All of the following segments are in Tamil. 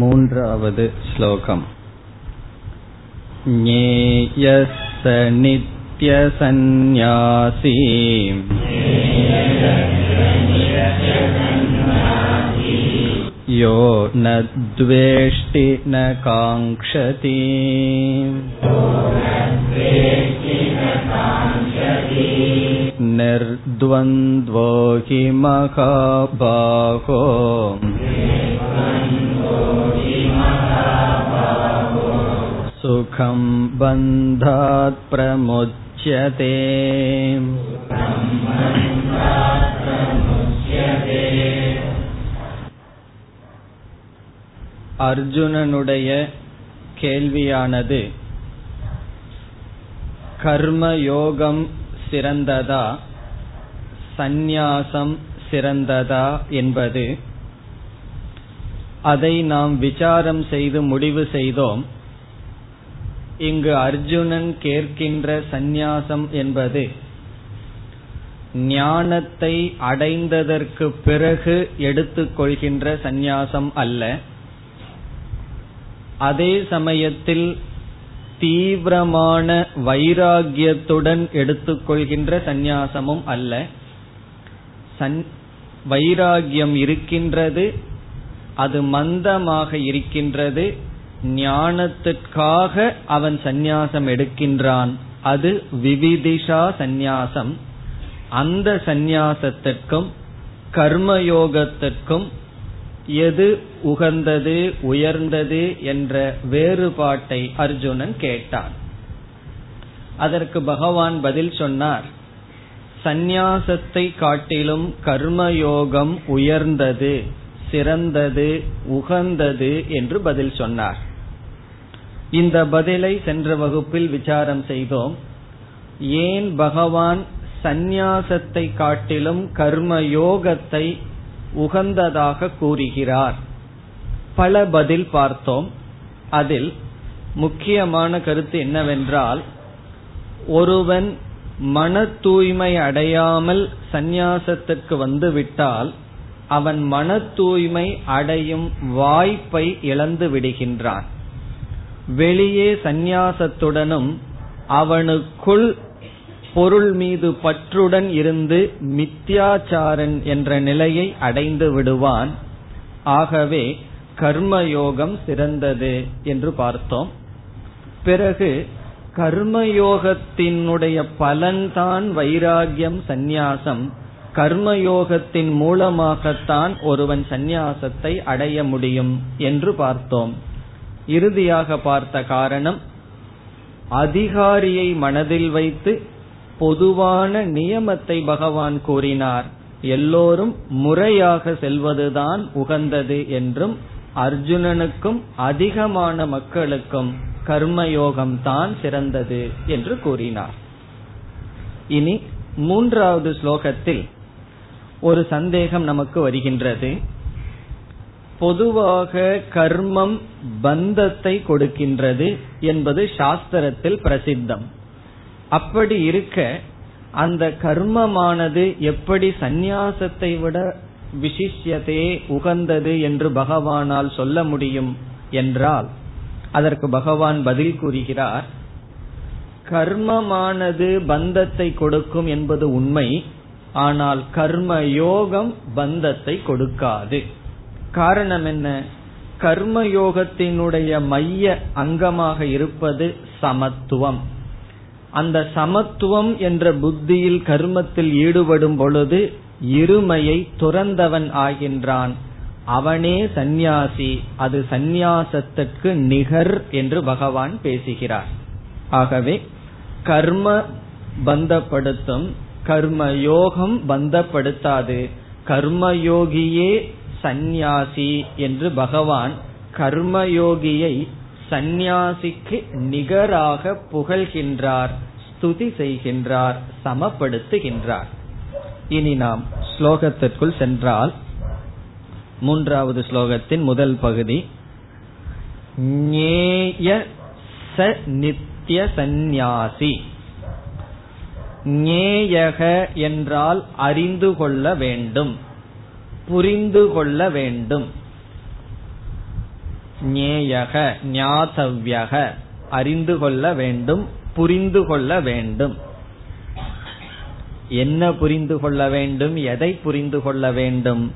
मून्रावद् श्लोकम् ज्ञेयः स नित्यसन्न्यासी यो न द्वेष्टि न काङ्क्षति निर्द्वन्द्वो हि महाबाहो सुखं बन्धात् प्रमुच्यते அர்ஜுனனுடைய கேள்வியானது கர்மயோகம் சிறந்ததா? சந்நியாசம் சிறந்ததா என்பது. அதை நாம் விசாரம் செய்து முடிவு செய்தோம். இங்கு அர்ஜுனன் கேட்கின்ற சந்நியாசம் என்பது ஞானத்தை அடைந்ததற்கு பிறகு எடுத்துக்கொள்கின்ற சந்நியாசம் அல்ல. அதே சமயத்தில் தீவிரமான வைராகியத்துடன் எடுத்துக்கொள்கின்ற சந்நியாசமும் அல்ல. சன் வைராகியம் இருக்கின்றது அது மந்தமாக இருக்கின்றது ஞானத்திற்காக அவன் சந்நியாசம் எடுக்கின்றான். அது விவிதிஷா சந்நியாசம். அந்த சந்நியாசத்திற்கும் கர்மயோகத்திற்கும் எது உகந்தது உயர்ந்தது என்ற வேறுபாட்டை அர்ஜுனன் கேட்டான். அதற்கு பகவான் பதில் சொன்னார். சந்நியாசத்தை காட்டிலும் கர்மயோகம் உயர்ந்தது சிறந்தது உகந்தது என்று பதில் சொன்னார். இந்த பதிலை சென்ற வகுப்பில் விசாரம் செய்தோம். ஏன் பகவான் சந்நியாசத்தை காட்டிலும் கர்மயோகத்தை உகந்ததாக கூறுகிறார். பல பதில் பார்த்தோம். அதில் முக்கியமான கருத்து என்னவென்றால் ஒருவன் மன தூய்மை அடையாமல் சந்நியாசத்துக்கு வந்துவிட்டால் அவன் மன தூய்மை அடையும் வாய்ப்பை இழந்து விடுகின்றான். வெளியே சந்நியாசத்துடனும் அவனுக்குள் பொருள் மீது பற்றுடன் இருந்து மித்யாச்சாரன் என்ற நிலையை அடைந்து விடுவான். ஆகவே கர்மயோகம் சிறந்தது என்று பார்த்தோம். பிறகு கர்மயோகத்தினுடைய பலன்தான் வைராகியம் சந்நியாசம். கர்மயோகத்தின் மூலமாகத்தான் ஒருவன் சந்நியாசத்தை அடைய முடியும் என்று பார்த்தோம். இறுதியாக பார்த்த காரணம் அதிகாரியை மனதில் வைத்து பொதுவான நியமத்தை பகவான் கூறினார். எல்லோரும் முறையாக செல்வதுதான் உகந்தது என்றும் அர்ஜுனனுக்கும் அதிகமான மக்களுக்கும் கர்மயோகம் தான் சிறந்தது என்று கூறினார். இனி மூன்றாவது ஸ்லோகத்தில் ஒரு சந்தேகம் நமக்கு வருகின்றது. பொதுவாக கர்மம் பந்தத்தை கொடுக்கின்றது என்பது சாஸ்திரத்தில் பிரசித்தம். அப்படி இருக்க அந்த கர்மமானது எப்படி சந்நியாசத்தை விட விசிஷ்யதே உகந்தது என்று பகவானால் சொல்ல முடியும் என்றால் அதற்கு பகவான் பதில் கூறுகிறார் கர்மமானது பந்தத்தை கொடுக்கும் என்பது உண்மை ஆனால் கர்ம யோகம் பந்தத்தை கொடுக்காது. காரணம் என்ன? கர்மயோகத்தினுடைய மைய அங்கமாக இருப்பது சமத்துவம். அந்த சமத்துவம் என்ற புத்தியில் கர்மத்தில் ஈடுபடும் பொழுது இருமையை துறந்தவன் ஆகின்றான். அவனே சந்நியாசி அது சந்நியாசத்துக்கு நிகர் என்று பகவான் பேசுகிறார். ஆகவே கர்ம பந்தப்படுத்தும் கர்ம யோகம் பந்தப்படுத்தாது. கர்மயோகியே சந்நியாசி என்று பகவான் கர்மயோகியை சந்நியாசிக்கு நிகராக புகழ்கின்றார் ஸ்துதி செய்கின்றார் சமப்படுத்துகின்றார். இனி நாம் ஸ்லோகத்திற்குள் சென்றால் மூன்றாவது ஸ்லோகத்தின் முதல் பகுதி ஞேய ச நித்திய சந்நியாசி. ஞேயக என்றால் அறிந்து கொள்ள வேண்டும் புரிந்து கொள்ள வேண்டும். ஞேயக ஞாதவ்யக அறிந்து கொள்ள வேண்டும் புரிந்து கொள்ள வேண்டும். என்ன புரிந்து கொள்ள வேண்டும் எதை புரிந்து கொள்ள வேண்டும்?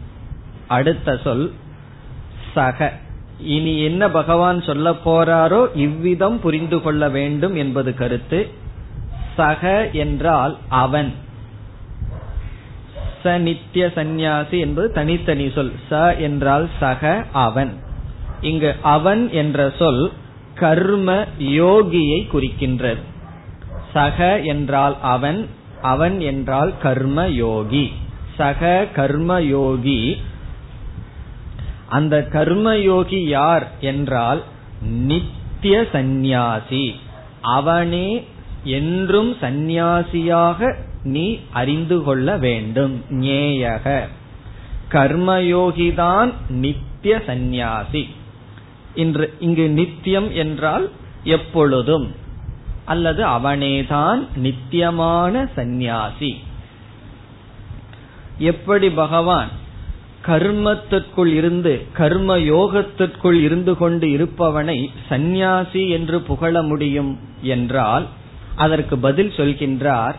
அடுத்த சொல் சக. இனி என்ன பகவான் சொல்ல போறாரோ இவ்விதம் புரிந்து கொள்ள வேண்டும் என்பது கருத்து. சக என்றால் அவன். ச நித்திய சந்நியாசி என்பது தனித்தனி சொல். ச என்றால் சக அவன். இங்கு அவன் என்ற சொல் கர்ம யோகியை குறிக்கின்றது. சக என்றால் அவன் அவன் என்றால் கர்ம யோகி. சக கர்ம யோகி அந்த கர்மயோகி யார் என்றால் நித்திய சந்நியாசி. அவனே என்றும் சந்நியாசியாக நீ அறிந்து கொள்ள வேண்டும். ஞேயக. கர்மயோகிதான் நித்திய சந்நியாசி. இங்கு நித்தியம் என்றால் எப்பொழுதும். அல்லது அவனேதான் நித்தியமான சந்நியாசி. எப்படி பகவான் கர்மத்திற்குள் இருந்து கர்ம யோகத்திற்குள் இருந்து கொண்டு இருப்பவனை சந்நியாசி என்று புகழ முடியும் என்றால் அதற்கு பதில் சொல்கின்றார்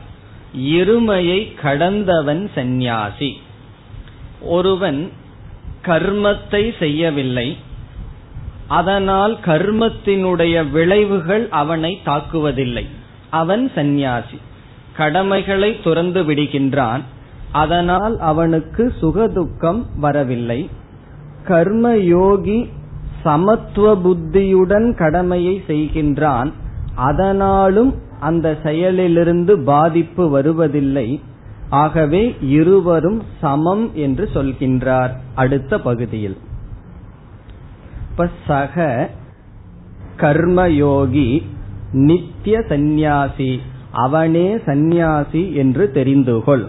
இருமையை கடந்தவன் சந்நியாசி. ஒருவன் கர்மத்தை செய்யவில்லை அதனால் கர்மத்தினுடைய விளைவுகள் அவனை தாக்குவதில்லை. அவன் சந்நியாசி. கடமைகளை துறந்து விடுகின்றான். அதனால் அவனுக்கு சுகதுக்கம் வரவில்லை. கர்ம யோகி சமத்துவ புத்தியுடன் கடமையை செய்கின்றான். அதனாலும் அந்த செயலிலிருந்து பாதிப்பு வருவதில்லை. ஆகவே இருவரும் சமம் என்று சொல்கின்றார். அடுத்த பகுதியில். இப்ப சக கர்மயோகி நித்திய சந்நியாசி அவனே சந்நியாசி என்று தெரிந்துகொள்.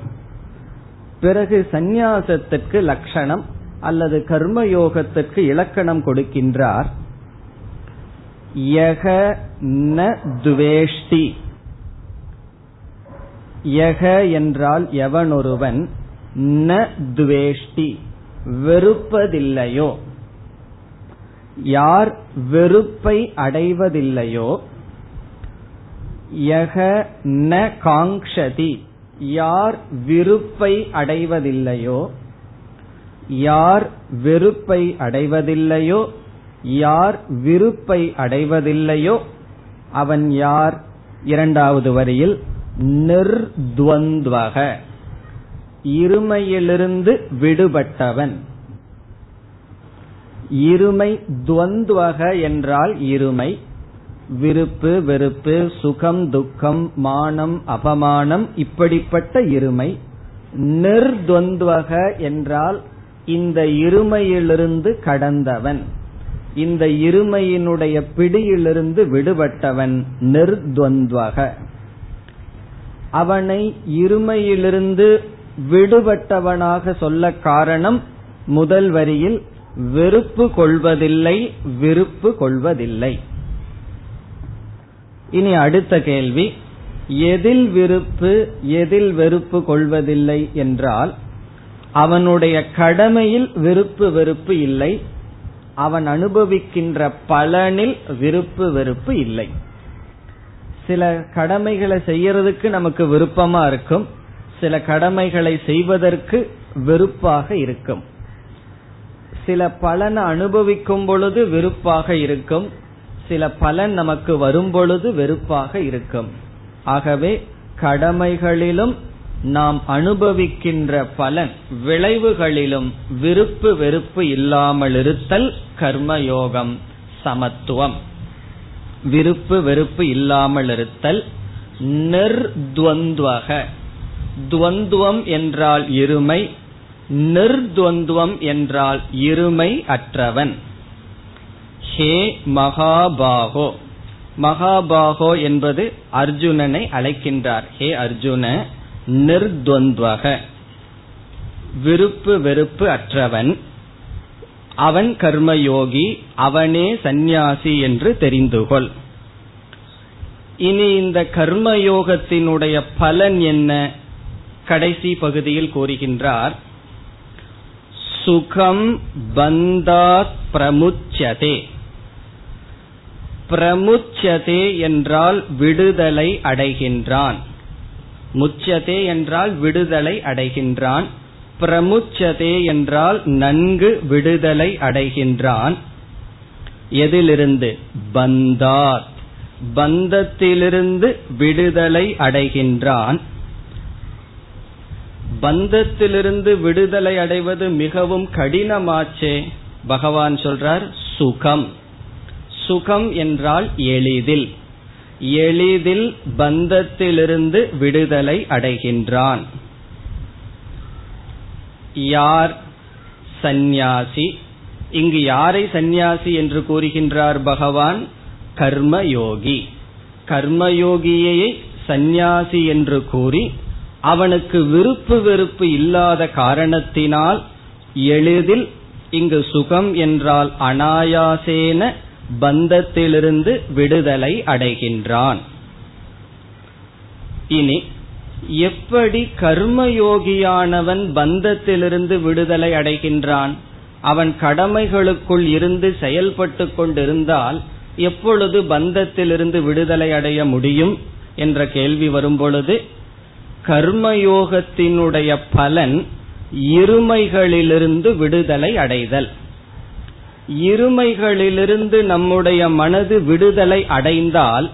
பிறகு சந்நியாசத்திற்கு லட்சணம் அல்லது கர்மயோகத்திற்கு இலக்கணம் கொடுக்கின்றார். யக ந துவேஷ்டி. யக என்றால் எவனொருவன்? ந துவேஷ்டி. வெறுப்பதில்லையோ? யார் வெறுப்பை அடைவதில்லையோ யக ந காங்ஷதி யார் விருப்பை அடைவதில்லையோ யார் வெறுப்பை அடைவதில்லையோ யார் விருப்பை அடைவதில்லையோ அவன் யார்? இரண்டாவது வரியில் நிர்துவந்த்வக. இருமையிலிருந்து விடுபட்டவன். இருமை துவந்துவக என்றால் இருமை. விருப்பு வெறுப்பு சுகம் துக்கம் மானம் அபமானம் இப்படிப்பட்ட இருமை. நிர்துவந்துவக என்றால் இந்த இருமையிலிருந்து கடந்தவன். இந்த இருமையினுடைய பிடியிலிருந்து விடுபட்டவன் நிர்துவந்துவக அவனை இருமையிலிருந்து விடுபட்டவனாக சொல்ல காரணம் முதல் வரியில் வெறுப்பு கொள்வதில்லை விருப்பு கொள்வதில்லை. இனி அடுத்த கேள்வி எதில் விருப்பு எதில் வெறுப்பு கொள்வதில்லை என்றால் அவனுடைய கடமையில் விருப்பு வெறுப்பு இல்லை அவன் அனுபவிக்கின்ற பலனில் விருப்பு வெறுப்பு இல்லை. சில கடமைகளை செய்யறதுக்கு நமக்கு விருப்பமா இருக்கும் சில கடமைகளை செய்வதற்கு வெறுப்பாக இருக்கும். சில பலனை அனுபவிக்கும் பொழுது வெறுப்பாக இருக்கும். சில பலன் நமக்கு வரும் பொழுது வெறுப்பாக இருக்கும். ஆகவே கடமைகளிலும் நாம் அனுபவிக்கின்ற பலன் விளைவுகளிலும் விருப்பு வெறுப்பு இல்லாமல் இருத்தல் கர்மயோகம் சமத்துவம். விருப்பு வெறுப்பு இல்லாமல் இருத்தல் நிர்துவந்துவக. துவந்துவம் என்றால் இருமை நிர்துவந்துவம் என்றால் இருமை அற்றவன். ஹே மகாபாகோ. மகாபாகோ என்பது அர்ஜுனனை அழைக்கின்றார். ஹே அர்ஜுன நிர்துவந்துவக. விருப்பு வெறுப்பு அற்றவன். அவன் கர்மயோகி அவனே சந்நியாசி என்று தெரிந்துகொள். இனி இந்த கர்மயோகத்தினுடைய பலன் என்ன? கடைசி பகுதியில் கூறுகின்றார் சுகம் பந்தாத் பிரமுச்சதே. பிரமுச்சதே என்றால் விடுதலை அடைகின்றான். முச்சதே என்றால் விடுதலை அடைகின்றான். பிரமுச்சதே என்றால் நன்கு விடுதலை அடைகின்றான். எதிலிருந்து? பந்தாத். பந்தத்திலிருந்து விடுதலை அடைகின்றான். பந்தத்திலிருந்து விடுதலை அடைவது மிகவும் கடினமாச்சே. பகவான் சொல்றார் சுகம். சுகம் என்றால் எளிதில். எளிதில் பந்தத்திலிருந்து விடுதலை அடைகின்றான். யார் சந்நியாசி? இங்கு யாரை சந்நியாசி என்று கூறுகின்றார் பகவான்? கர்மயோகி. கர்மயோகியை சந்நியாசி என்று கூறி அவனுக்கு விருப்பு வெறுப்பு இல்லாத காரணத்தினால் எளிதில் இங்கு சுகம் என்றால் அனாயாசேன பந்தத்திலிருந்து விடுதலை அடைகின்றான். இனி எப்படி கர்மயோகியானவன் பந்தத்திலிருந்து விடுதலை அடைகின்றான்? அவன் கடமைகளுக்குள் இருந்து செயல்பட்டு கொண்டிருந்தால் எப்பொழுது பந்தத்திலிருந்து விடுதலை அடைய முடியும்? என்ற கேள்வி வரும்பொழுது கர்மயோகத்தினுடைய பலன் இருமைகளிலிருந்து விடுதலை அடைதல். இருமைகளிலிருந்து நம்முடைய மனது விடுதலை அடைந்தால்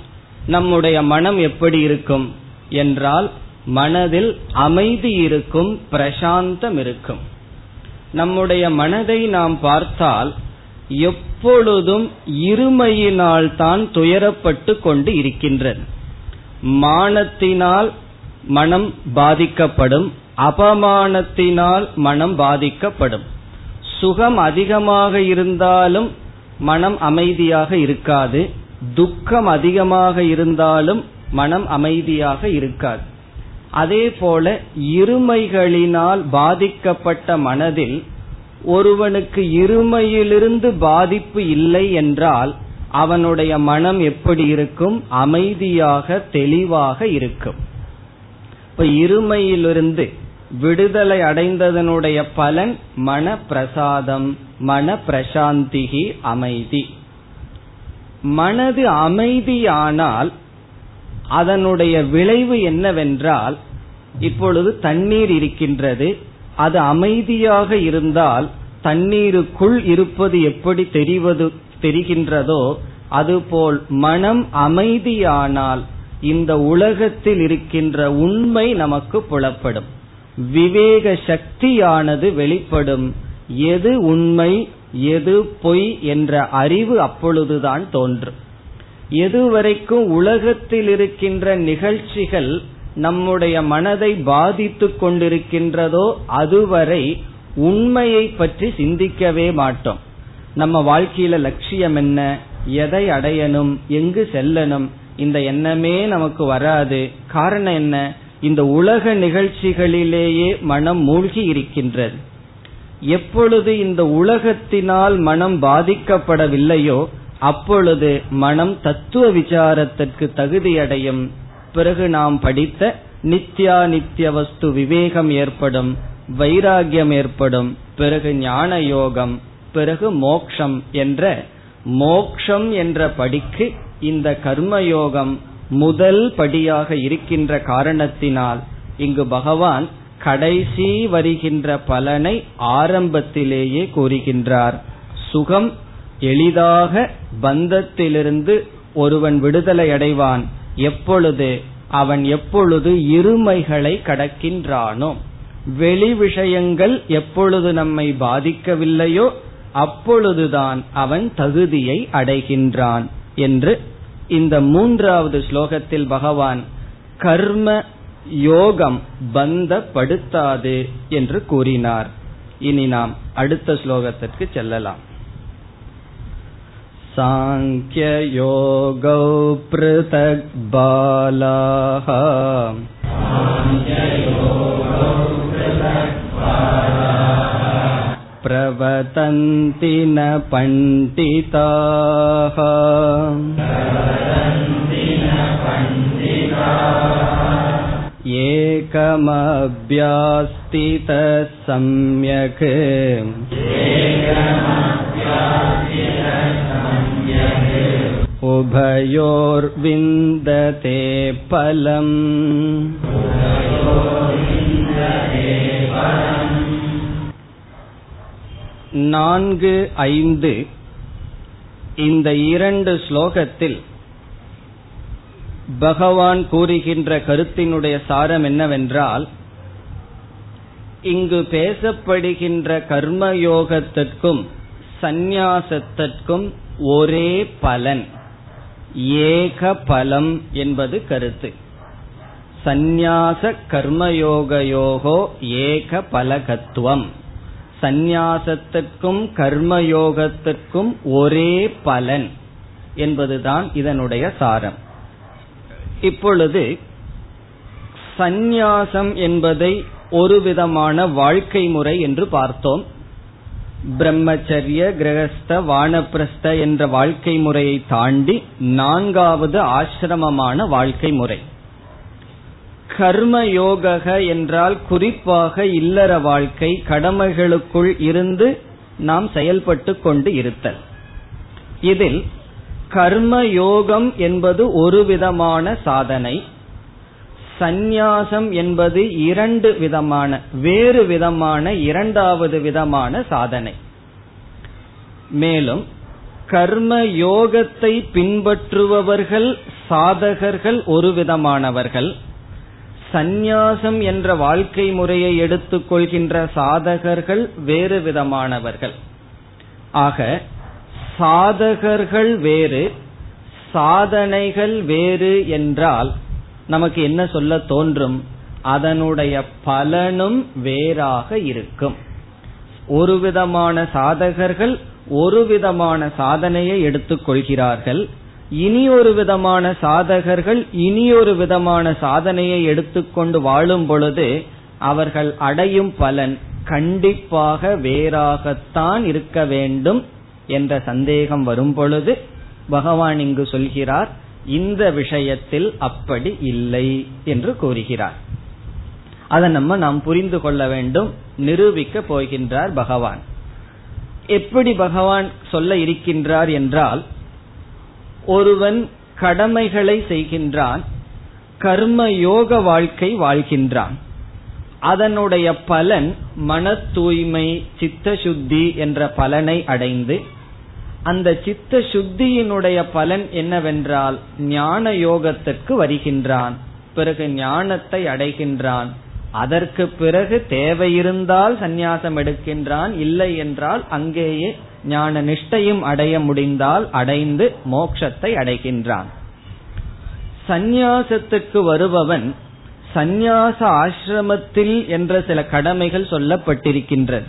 நம்முடைய மனம் எப்படி இருக்கும்? என்றால் மனதில் அமைதி இருக்கும் பிரசாந்தம் இருக்கும். நம்முடைய மனதை நாம் பார்த்தால் எப்பொழுதும் இருமையினால் தான் துயரப்பட்டு கொண்டு இருக்கின்றது மானத்தினால் மனம் பாதிக்கப்படும் அபமானத்தினால் மனம் பாதிக்கப்படும். சுகம் அதிகமாக இருந்தாலும் மனம் அமைதியாக இருக்காது. துக்கம் அதிகமாக இருந்தாலும் மனம் அமைதியாக இருக்காது. அதே போல இருமைகளினால் பாதிக்கப்பட்ட மனதில் ஒருவனுக்கு இருமையிலிருந்து பாதிப்பு இல்லை என்றால் அவனுடைய மனம் எப்படி இருக்கும்? அமைதியாக தெளிவாக இருக்கும். இப்ப இருமையிலிருந்து விடுதலை அடைந்ததனுடைய பலன் மன பிரசாதம் மன பிரசாந்திகி அமைதி. மனது அமைதியானால் அதனுடைய விளைவு என்னவென்றால் இப்பொழுது தண்ணீர் இருக்கின்றது அது அமைதியாக இருந்தால் தண்ணீருக்குள் இருப்பது எப்படி தெரிவது தெரிகின்றதோ அதுபோல் மனம் அமைதியானால் இந்த உலகத்தில் இருக்கின்ற உண்மை நமக்கு புலப்படும். விவேக சக்தியானது வெளிப்படும். எது உண்மை எது பொய் என்ற அறிவு அப்பொழுதுதான் தோன்றும். எதுவரைக்கும் உலகத்தில் இருக்கின்ற நிகழ்ச்சிகள் நம்முடைய மனதை பாதித்து கொண்டிருக்கின்றதோ அதுவரை உண்மையை பற்றி சிந்திக்கவே மாட்டோம். நம்ம வாழ்க்கையில லட்சியம் என்ன எதை அடையணும் எங்கு செல்லணும் இந்த எண்ணமே நமக்கு வராது. காரணம் என்ன? இந்த உலக நிகழ்ச்சிகளிலேயே மனம் மூழ்கி இருக்கின்றது. எப்பொழுது இந்த உலகத்தினால் மனம் பாதிக்கப்படவில்லையோ அப்பொழுது மனம் தத்துவ விசாரத்திற்கு தகுதியடையும். பிறகு நாம் படித்த நித்யா நித்திய வஸ்து விவேகம் ஏற்படும் வைராகியம் ஏற்படும் பிறகு ஞான யோகம் பிறகு மோக்ஷம் என்ற மோக்ஷம் என்ற படிக்கு இந்த கர்மயோகம் முதல் படியாக இருக்கின்ற காரணத்தினால் இங்கு பகவான் கடைசி வருகின்ற பலனை ஆரம்பத்திலேயே கூறுகின்றார். சுகம் எளிதாக பந்தத்திலிருந்து ஒருவன் விடுதலை அடைவான். எப்பொழுது? அவன் எப்பொழுது இருமைகளை கடக்கின்றானோ? வெளி விஷயங்கள் எப்பொழுது நம்மை பாதிக்கவில்லையோ அப்பொழுதுதான் அவன் தகுதியை அடைகின்றான் என்று இந்த மூன்றாவது ஸ்லோகத்தில் பகவான் கர்ம யோகம் பந்தப்படுத்தாது என்று கூறினார் இனி நாம் அடுத்த ஸ்லோகத்திற்கு செல்லலாம் साङ्ख्ययोगौ पृथक् बालाः प्रवतन्ति न पण्डिताः एकमभ्यास्तितः सम्यक् उभयोर्विन्दते फलम् நான்கு ஐந்து இந்த இரண்டு ஸ்லோகத்தில் பகவான் கூறுகின்ற கருத்தினுடைய சாரம் என்னவென்றால் இங்கு பேசப்படுகின்ற கர்மயோகத்திற்கும் சந்நியாசத்திற்கும் ஒரே பலன் ஏக பலம் என்பது கருத்து. சந்நியாச கர்மயோகயோகோ ஏக பலகத்துவம். சந்நியாசத்துக்கும் கர்மயோகத்துக்கும் ஒரே பலன் என்பதுதான் இதனுடைய சாரம். இப்பொழுது சந்நியாசம் என்பதை ஒரு விதமான வாழ்க்கை முறை என்று பார்த்தோம். பிரம்மச்சரிய கிரகஸ்த வானப்பிரஸ்த என்ற வாழ்க்கை முறையை தாண்டி நான்காவது ஆசிரமமான வாழ்க்கை முறை. கர்ம யோக என்றால் குறிப்பாக இல்லற வாழ்க்கை கடமைகளுக்குள் இருந்து நாம் செயல்பட்டு கொண்டு இருத்தல். இதில் கர்ம யோகம் என்பது ஒரு விதமான சாதனை சந்நியாசம் என்பது இரண்டு விதமான வேறு விதமான இரண்டாவது விதமான சாதனை. மேலும் கர்ம யோகத்தை பின்பற்றுபவர்கள் சாதகர்கள் ஒரு விதமானவர்கள். சந்நியாசம் என்ற வாழ்க்கை முறையை எடுத்துக்கொள்கின்ற சாதகர்கள் வேறு விதமானவர்கள். ஆக சாதகர்கள் வேறு சாதனைகள் வேறு என்றால் நமக்கு என்ன சொல்ல தோன்றும்? அதனுடைய பலனும் வேறாக இருக்கும். ஒரு விதமான சாதகர்கள் ஒரு விதமான சாதனையை எடுத்துக்கொள்கிறார்கள் இனி ஒரு விதமான சாதகர்கள் இனி ஒரு விதமான சாதனையை எடுத்துக்கொண்டு வாழும் பொழுது அவர்கள் அடையும் பலன் கண்டிப்பாக வேறாகத்தான் இருக்க வேண்டும் என்ற சந்தேகம் வரும் பொழுது பகவான் இங்கு சொல்கிறார் இந்த விஷயத்தில் அப்படி இல்லை என்று கூறுகிறார். அதை நம்ம நாம் புரிந்து கொள்ள வேண்டும் நிரூபிக்க போகின்றார் பகவான். எப்படி பகவான் சொல்ல இருக்கின்றார் என்றால் ஒருவன் கடமைகளை செய்கின்றான் கர்ம யோக வாழ்க்கை வாழ்கின்றான். அதனுடைய பலன் மன தூய்மை சித்த சுத்தி என்ற பலனை அடைந்து அந்த சித்த சுத்தியினுடைய பலன் என்னவென்றால் ஞான யோகத்திற்கு வருகின்றான். பிறகு ஞானத்தை அடைகின்றான். அதற்கு பிறகு தேவையிருந்தால் சந்நியாசம் எடுக்கின்றான். இல்லை என்றால் அங்கேயே ஞான நிஷ்டையும் அடைய முடிந்தால் அடைந்து மோட்சத்தை அடைகின்றான். சந்நியாசத்துக்கு வருபவன் சந்நியாச ஆசிரமத்தில் என்ற சில கடமைகள் சொல்லப்பட்டிருக்கின்றது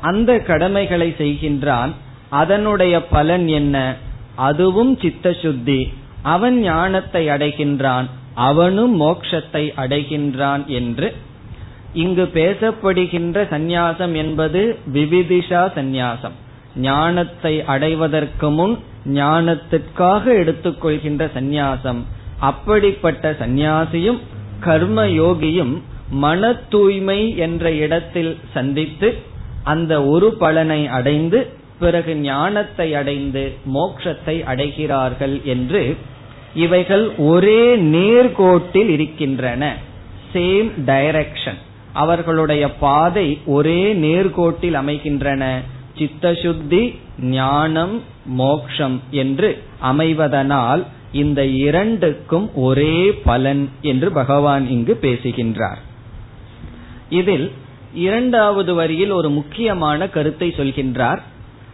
அந்த கடமைகளை செய்கின்றான். அதனுடைய பலன் என்ன? அதுவும் சித்த சுத்தி அவன் ஞானத்தை அடைகின்றான். அவனும் மோக்ஷத்தை அடைகின்றான் என்று இங்கு பேசப்படுகின்ற சந்நியாசம் என்பது விவிதிஷா சந்நியாசம். ஞானத்தை அடைவதற்கு முன் ஞானத்திற்காக எடுத்துக்கொள்கின்ற சந்நியாசம். அப்படிப்பட்ட சந்நியாசியும் கர்ம யோகியும் மன தூய்மை என்ற இடத்தில் சந்தித்து அந்த ஒரு பலனை அடைந்து பிறகு ஞானத்தை அடைந்து மோட்சத்தை அடைகிறார்கள் என்று இவைகள் ஒரே நேர்கோட்டில் இருக்கின்றன. சேம் டைரக்ஷன் அவர்களுடைய பாதை ஒரே நேர்கோட்டில் அமைகின்றன. சித்தசுத்தி ஞானம் மோக்ஷம் என்று அமைவதனால் இந்த இரண்டுக்கும் ஒரே பலன் என்று பகவான் இங்கு பேசுகின்றார். இதில் இரண்டாவது வரியில் ஒரு முக்கியமான கருத்தை சொல்கின்றார்.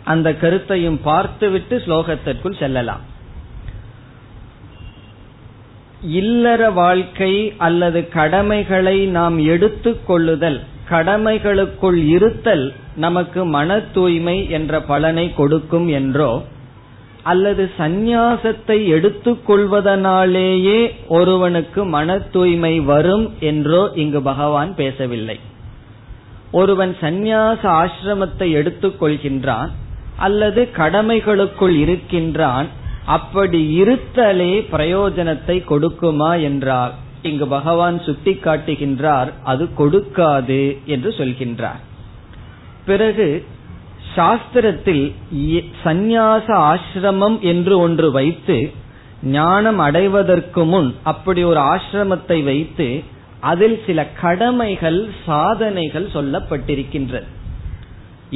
அந்த கருத்தையும் பார்த்துவிட்டு ஸ்லோகத்திற்குள் செல்லலாம். இல்லற வாழ்க்கை அல்லது கடமைகளை நாம் எடுத்துக் கொள்ளுதல் கடமைகளுக்குள் இருத்தல் நமக்கு மன தூய்மை என்ற பலனை கொடுக்கும் என்றோ அல்லது சந்நியாசத்தை எடுத்துக்கொள்வதனாலேயே ஒருவனுக்கு மன தூய்மை வரும் என்றோ இங்கு பகவான் பேசவில்லை. ஒருவன் சந்நியாச ஆசிரமத்தை எடுத்துக்கொள்கின்றான் அல்லது கடமைகளுக்குள் இருக்கின்றான் அப்படி இருத்தலே பிரயோஜனத்தை கொடுக்குமா என்றால் இங்கு பகவான் சுட்டி காட்டுகின்றார் அது கொடுக்காது என்று சொல்கின்றார். பிறகு சாஸ்திரத்தில் சந்நியாச ஆசிரமம் என்று ஒன்று வைத்து ஞானம் அடைவதற்கு முன் அப்படி ஒரு ஆசிரமத்தை வைத்து அதில் சில கடமைகள் சாதனைகள் சொல்லப்பட்டிருக்கின்றது.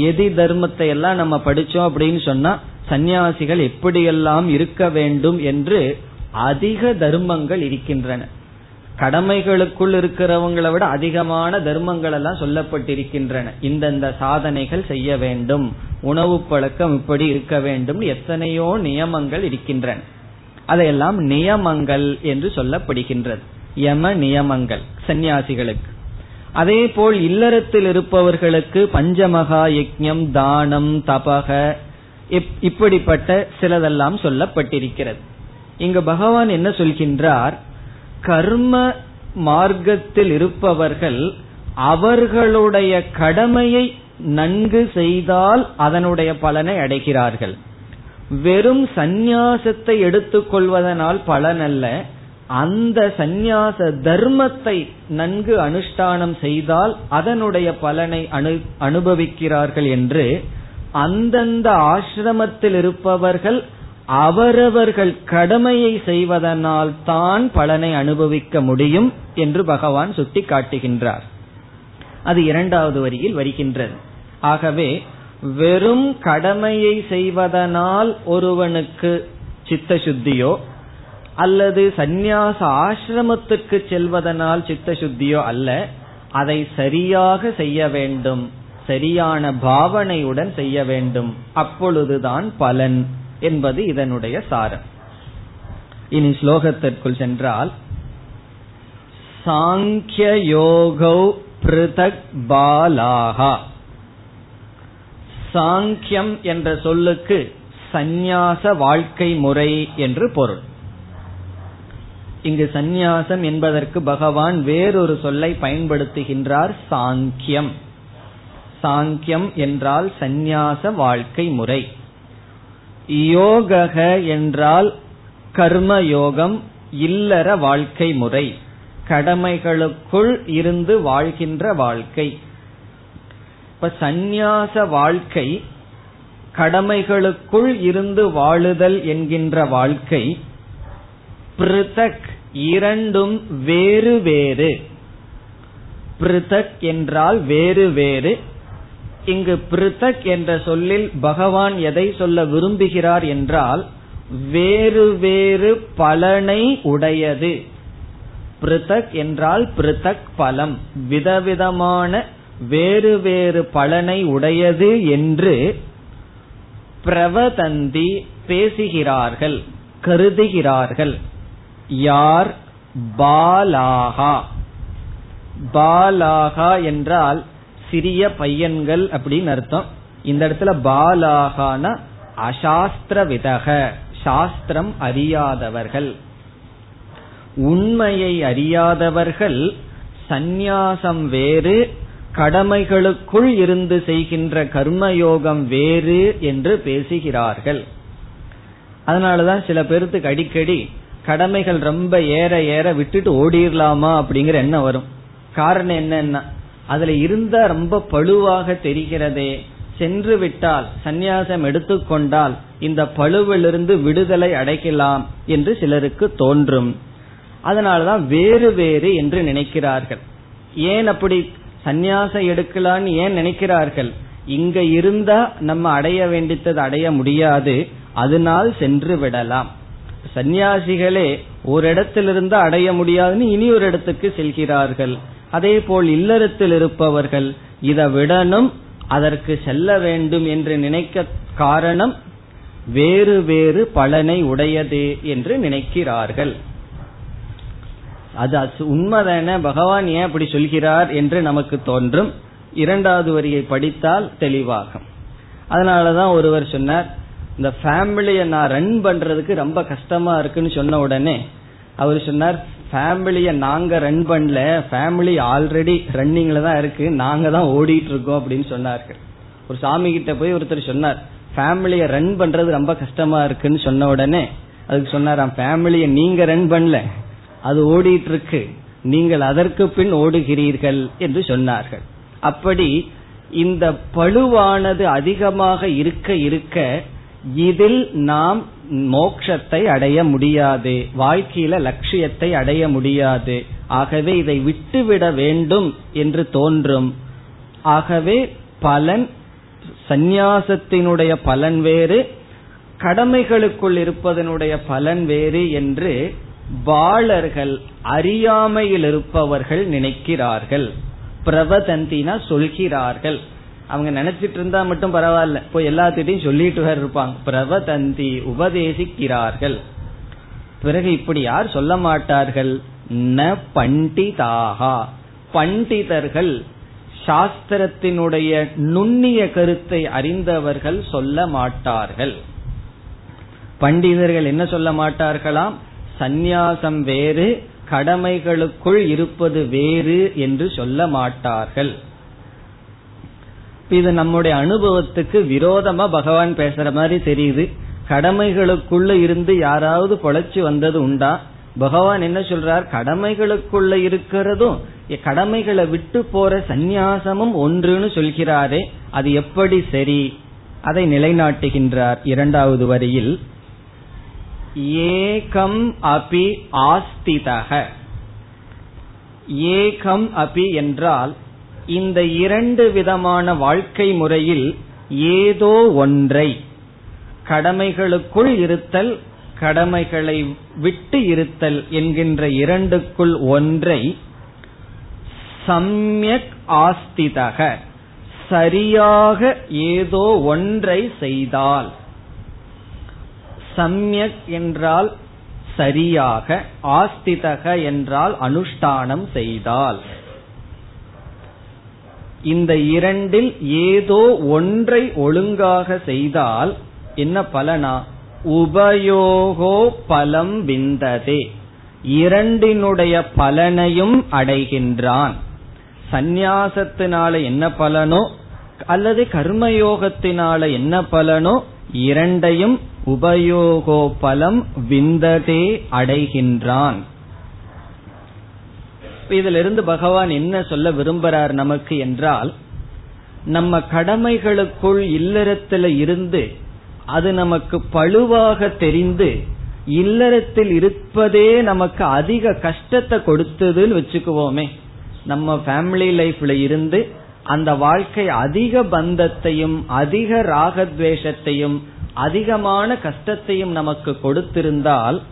எதி தர்மத்தை எல்லாம் நம்ம படிச்சோம் அப்படின்னு சொன்னா சந்நியாசிகள் எப்படியெல்லாம் இருக்க வேண்டும் என்று அதிக தர்மங்கள் இருக்கின்றன. கடமைகளுக்குள் இருக்கிறவங்களை விட அதிகமான தர்மங்கள் எல்லாம் சொல்லப்பட்டிருக்கின்றன. இந்தந்த சாதனைகள் செய்ய வேண்டும். உணவு பழக்கம் இப்படி இருக்க வேண்டும். எத்தனையோ நியமங்கள் இருக்கின்றன. அதையெல்லாம் நியமங்கள் என்று சொல்லப்படுகின்றது. யம நியமங்கள் சந்நியாசிகளுக்கு. அதே போல் இல்லறத்தில் இருப்பவர்களுக்கு பஞ்சமகா யஜ்யம் தானம் தபக இப்படிப்பட்ட சிலதெல்லாம் சொல்லப்பட்டிருக்கிறது. இங்கு பகவான் என்ன சொல்கின்றார்? கர்ம மார்க்கத்தில் இருப்பவர்கள் அவர்களுடைய கடமையை நன்கு செய்தால் அதனுடைய பலனை அடைகிறார்கள். வெறும் சந்நியாசத்தை எடுத்துக்கொள்வதனால் பலன் அல்ல அந்த சந்நியாச தர்மத்தை நன்கு அனுஷ்டானம் செய்தால் அதனுடைய பலனை அனு அனுபவிக்கிறார்கள் என்று அந்தந்த ஆசிரமத்தில் இருப்பவர்கள் அவரவர்கள் கடமையை செய்வதனால் தான் பலனை அனுபவிக்க முடியும் என்று பகவான் சுட்டி காட்டுகின்றார் அது இரண்டாவது வரியில் வருகின்றது. ஆகவே வெறும் கடமையை செய்வதனால் ஒருவனுக்கு சித்த சுத்தியோ அல்லது சந்நியாச ஆசிரமத்துக்கு செல்வதனால் சித்த சுத்தியோ அல்ல அதை சரியாக செய்ய வேண்டும் சரியான பாவனையுடன் செய்ய வேண்டும். அப்பொழுதுதான் பலன். என்பது இதனுடைய சாரம். இனி ஸ்லோகத்திற்குள் சென்றால் சாங்கிய யோகௌ பிருதக் பாலாகா. சாங்கியம் என்ற சொல்லுக்கு சந்நியாச வாழ்க்கை முறை என்று பொருள். இங்கு சந்நியாசம் என்பதற்கு பகவான் வேறொரு சொல்லை பயன்படுத்துகின்றார் சாங்கியம். சாங்கியம் என்றால் சந்நியாச வாழ்க்கை முறை. யோகக என்றால் கர்ம யோகம் இல்லற வாழ்க்கை முறை. கடமைகளுக்குள் இருந்து வாழ்கின்ற வாழ்க்கை. இப்ப சந்நியாச வாழ்க்கை கடமைகளுக்குள் இருந்து வாழுதல் என்கின்ற வாழ்க்கை பிருதக் இரண்டும் வேறு வேறு. பிருதக் என்றால் வேறு வேறு. இங்கு பிருத்தக் என்ற சொல்லில் பகவான் எதை சொல்ல விரும்புகிறார் என்றால் வேறு வேறு பலனை உடையது. பிருத்தக் என்றால் பிருத்தக் பலம். விதவிதமான வேறு வேறு பலனை உடையது என்று பிரவதந்தி பேசுகிறார்கள் கருதுகிறார்கள். யார்? பாலாகா. பாலாகா என்றால் சிறிய பையன்கள் அப்படின்னு அர்த்தம். இந்த இடத்துல பாலாகான அசாஸ்திர விதக சாஸ்திரம் அறியாதவர்கள். உண்மையை அறியாதவர்கள் சந்நியாசம் வேறு கடமைகளுக்குள் இருந்து செய்கின்ற கர்மயோகம் வேறு என்று பேசுகிறார்கள். அதனாலதான் சில பேர்த்துக்கு அடிக்கடி கடமைகள் ரொம்ப ஏற ஏற விட்டுட்டு ஓடிடலாமா அப்படிங்கிற எண்ணம் வரும். காரணம் என்னன்னா அதுல இருந்தா ரொம்ப பழுவாக தெரிகிறதே சென்று விட்டால் சந்நியாசம் எடுத்துக்கொண்டால் இந்த பழுவிலிருந்து விடுதலை அடைக்கலாம் என்று சிலருக்கு தோன்றும். அதனாலதான் வேறு வேறு என்று நினைக்கிறார்கள். ஏன் அப்படி சந்நியாசம் எடுக்கலான்னு ஏன் நினைக்கிறார்கள்? இங்க இருந்தா நம்ம அடைய வேண்டித்தது அடைய முடியாது அதனால் சென்று விடலாம். சந்நியாசிகளே ஒரு இடத்திலிருந்து அடைய முடியாதுன்னு இனி ஒரு இடத்துக்கு செல்கிறார்கள். அதே போல் இல்லறத்தில் இருப்பவர்கள் இதை விடணும் அதற்கு செல்ல வேண்டும் என்று நினைக்க காரணம் வேறு வேறு பலனை உடையது என்று நினைக்கிறார்கள். அது உண்மைதான? பகவான் ஏன் அப்படி சொல்கிறார் என்று நமக்கு தோன்றும். இரண்டாவது வரியை படித்தால் தெளிவாகும். அதனாலதான் ஒருவர் சொன்னார் இந்த ஃபேமிலியை நான் ரன் பண்றதுக்கு ரொம்ப கஷ்டமா இருக்குன்னு சொன்ன உடனே அவர் சொன்னார் ஃபேமிலிய நாங்க ரன் பண்ணல. ஃபேமிலி ஆல்ரெடி ரன்னிங்ல தான் இருக்கு. நாங்க தான் ஓடிட்டு இருக்கோம் அப்படின்னு சொன்னார்கள். ஒரு சாமி கிட்ட போய் ஒருத்தர் சொன்னார் ஃபேமிலிய ரன் பண்றது ரொம்ப கஷ்டமா இருக்குன்னு சொன்ன உடனே அதுக்கு சொன்னாராம் ஃபேமிலிய நீங்க ரன் பண்ணல. அது ஓடிட்டு இருக்கு. நீங்கள் அதற்கு பின் ஓடுகிறீர்கள் என்று சொன்னார்கள். அப்படி இந்த பழுவானது அதிகமாக இருக்க இருக்க இதில் நாம் மோக்ஷத்தை அடைய முடியாது. வாழ்க்கையில லட்சியத்தை அடைய முடியாது. ஆகவே இதை விட்டுவிட வேண்டும் என்று தோன்றும். ஆகவே பலன் சந்நியாசத்தினுடைய பலன் வேறு கடமைகளுக்குள் இருப்பதனுடைய பலன் வேறு என்று பாலர்கள் அறியாமையில் இருப்பவர்கள் நினைக்கிறார்கள். பிரவதந்தினா சொல்கிறார்கள். அவங்க நினைச்சிட்டு இருந்தா மட்டும் பரவாயில்ல. போய் எல்லாத்திட்டையும் சொல்லிட்டு வேற இருப்பாங்க. பிரவதந்தி உபதேசிக்கிறார்கள். பிறகு இப்படி யார் சொல்ல மாட்டார்கள்? ந பண்டிதாகா. பண்டிதர்கள் சாஸ்திரத்தினுடைய நுண்ணிய கருத்தை அறிந்தவர்கள் சொல்ல மாட்டார்கள். பண்டிதர்கள் என்ன சொல்ல மாட்டார்களாம்? சந்நியாசம் வேறு கடமைகளுக்குள் இருப்பது வேறு என்று சொல்ல மாட்டார்கள். இது நம்முடைய அனுபவத்துக்கு விரோதமா பகவான் பேசுற மாதிரி தெரியுது. கடமைகளுக்குள்ள இருந்து யாராவது பொழைச்சு வந்தது உண்டா? பகவான் என்ன சொல்றார்? கடமைகளுக்குள்ள இருக்கிறதும் கடமைகளை விட்டு போற சந்நியாசமும் ஒன்றுன்னு சொல்கிறாரே அது எப்படி சரி? அதை நிலைநாட்டுகின்றார் இரண்டாவது வரியில். ஏகம் அபி ஆஸ்திதக. ஏகம் அபி என்றால் இந்த இரண்டு விதமான வாழ்க்கை முறையில் ஏதோ ஒன்றை. கடமைகளுக்குள் இருத்தல் கடமைகளை விட்டு இருத்தல் என்கின்ற இரண்டுக்குள் ஒன்றை சம்யக் ஆஸ்திதக சரியாக ஏதோ ஒன்றை செய்தால். சம்யக் என்றால் சரியாக ஆஸ்திதக என்றால் அனுஷ்டானம் செய்தால். இந்த இரண்டில் ஏதோ ஒன்றை ஒழுங்காக செய்தால் என்ன பலனா? உபயோகோ பலம் விந்ததே. இரண்டினுடைய பலனையும் அடைகின்றான். சந்நியாசத்தினால என்ன பலனோ அல்லது கர்மயோகத்தினால என்ன பலனோ இரண்டையும் உபயோகோ பலம் விந்ததே அடைகின்றான். இதிலிருந்து பகவான் என்ன சொல்ல விரும்புறார் நமக்கு என்றால் நம்ம கடமைகளுக்குள் இல்லறத்துல இருந்து அது நமக்கு பழுவாக தெரிந்து இல்லறத்தில் இருப்பதே நமக்கு அதிக கஷ்டத்தை கொடுத்ததுன்னு வச்சுக்குவோமே. நம்ம ஃபேமிலி லைஃப்ல இருந்து அந்த வாழ்க்கை அதிக பந்தத்தையும் அதிக ராகத்வேஷத்தையும் அதிகமான கஷ்டத்தையும் நமக்கு கொடுத்திருந்தால்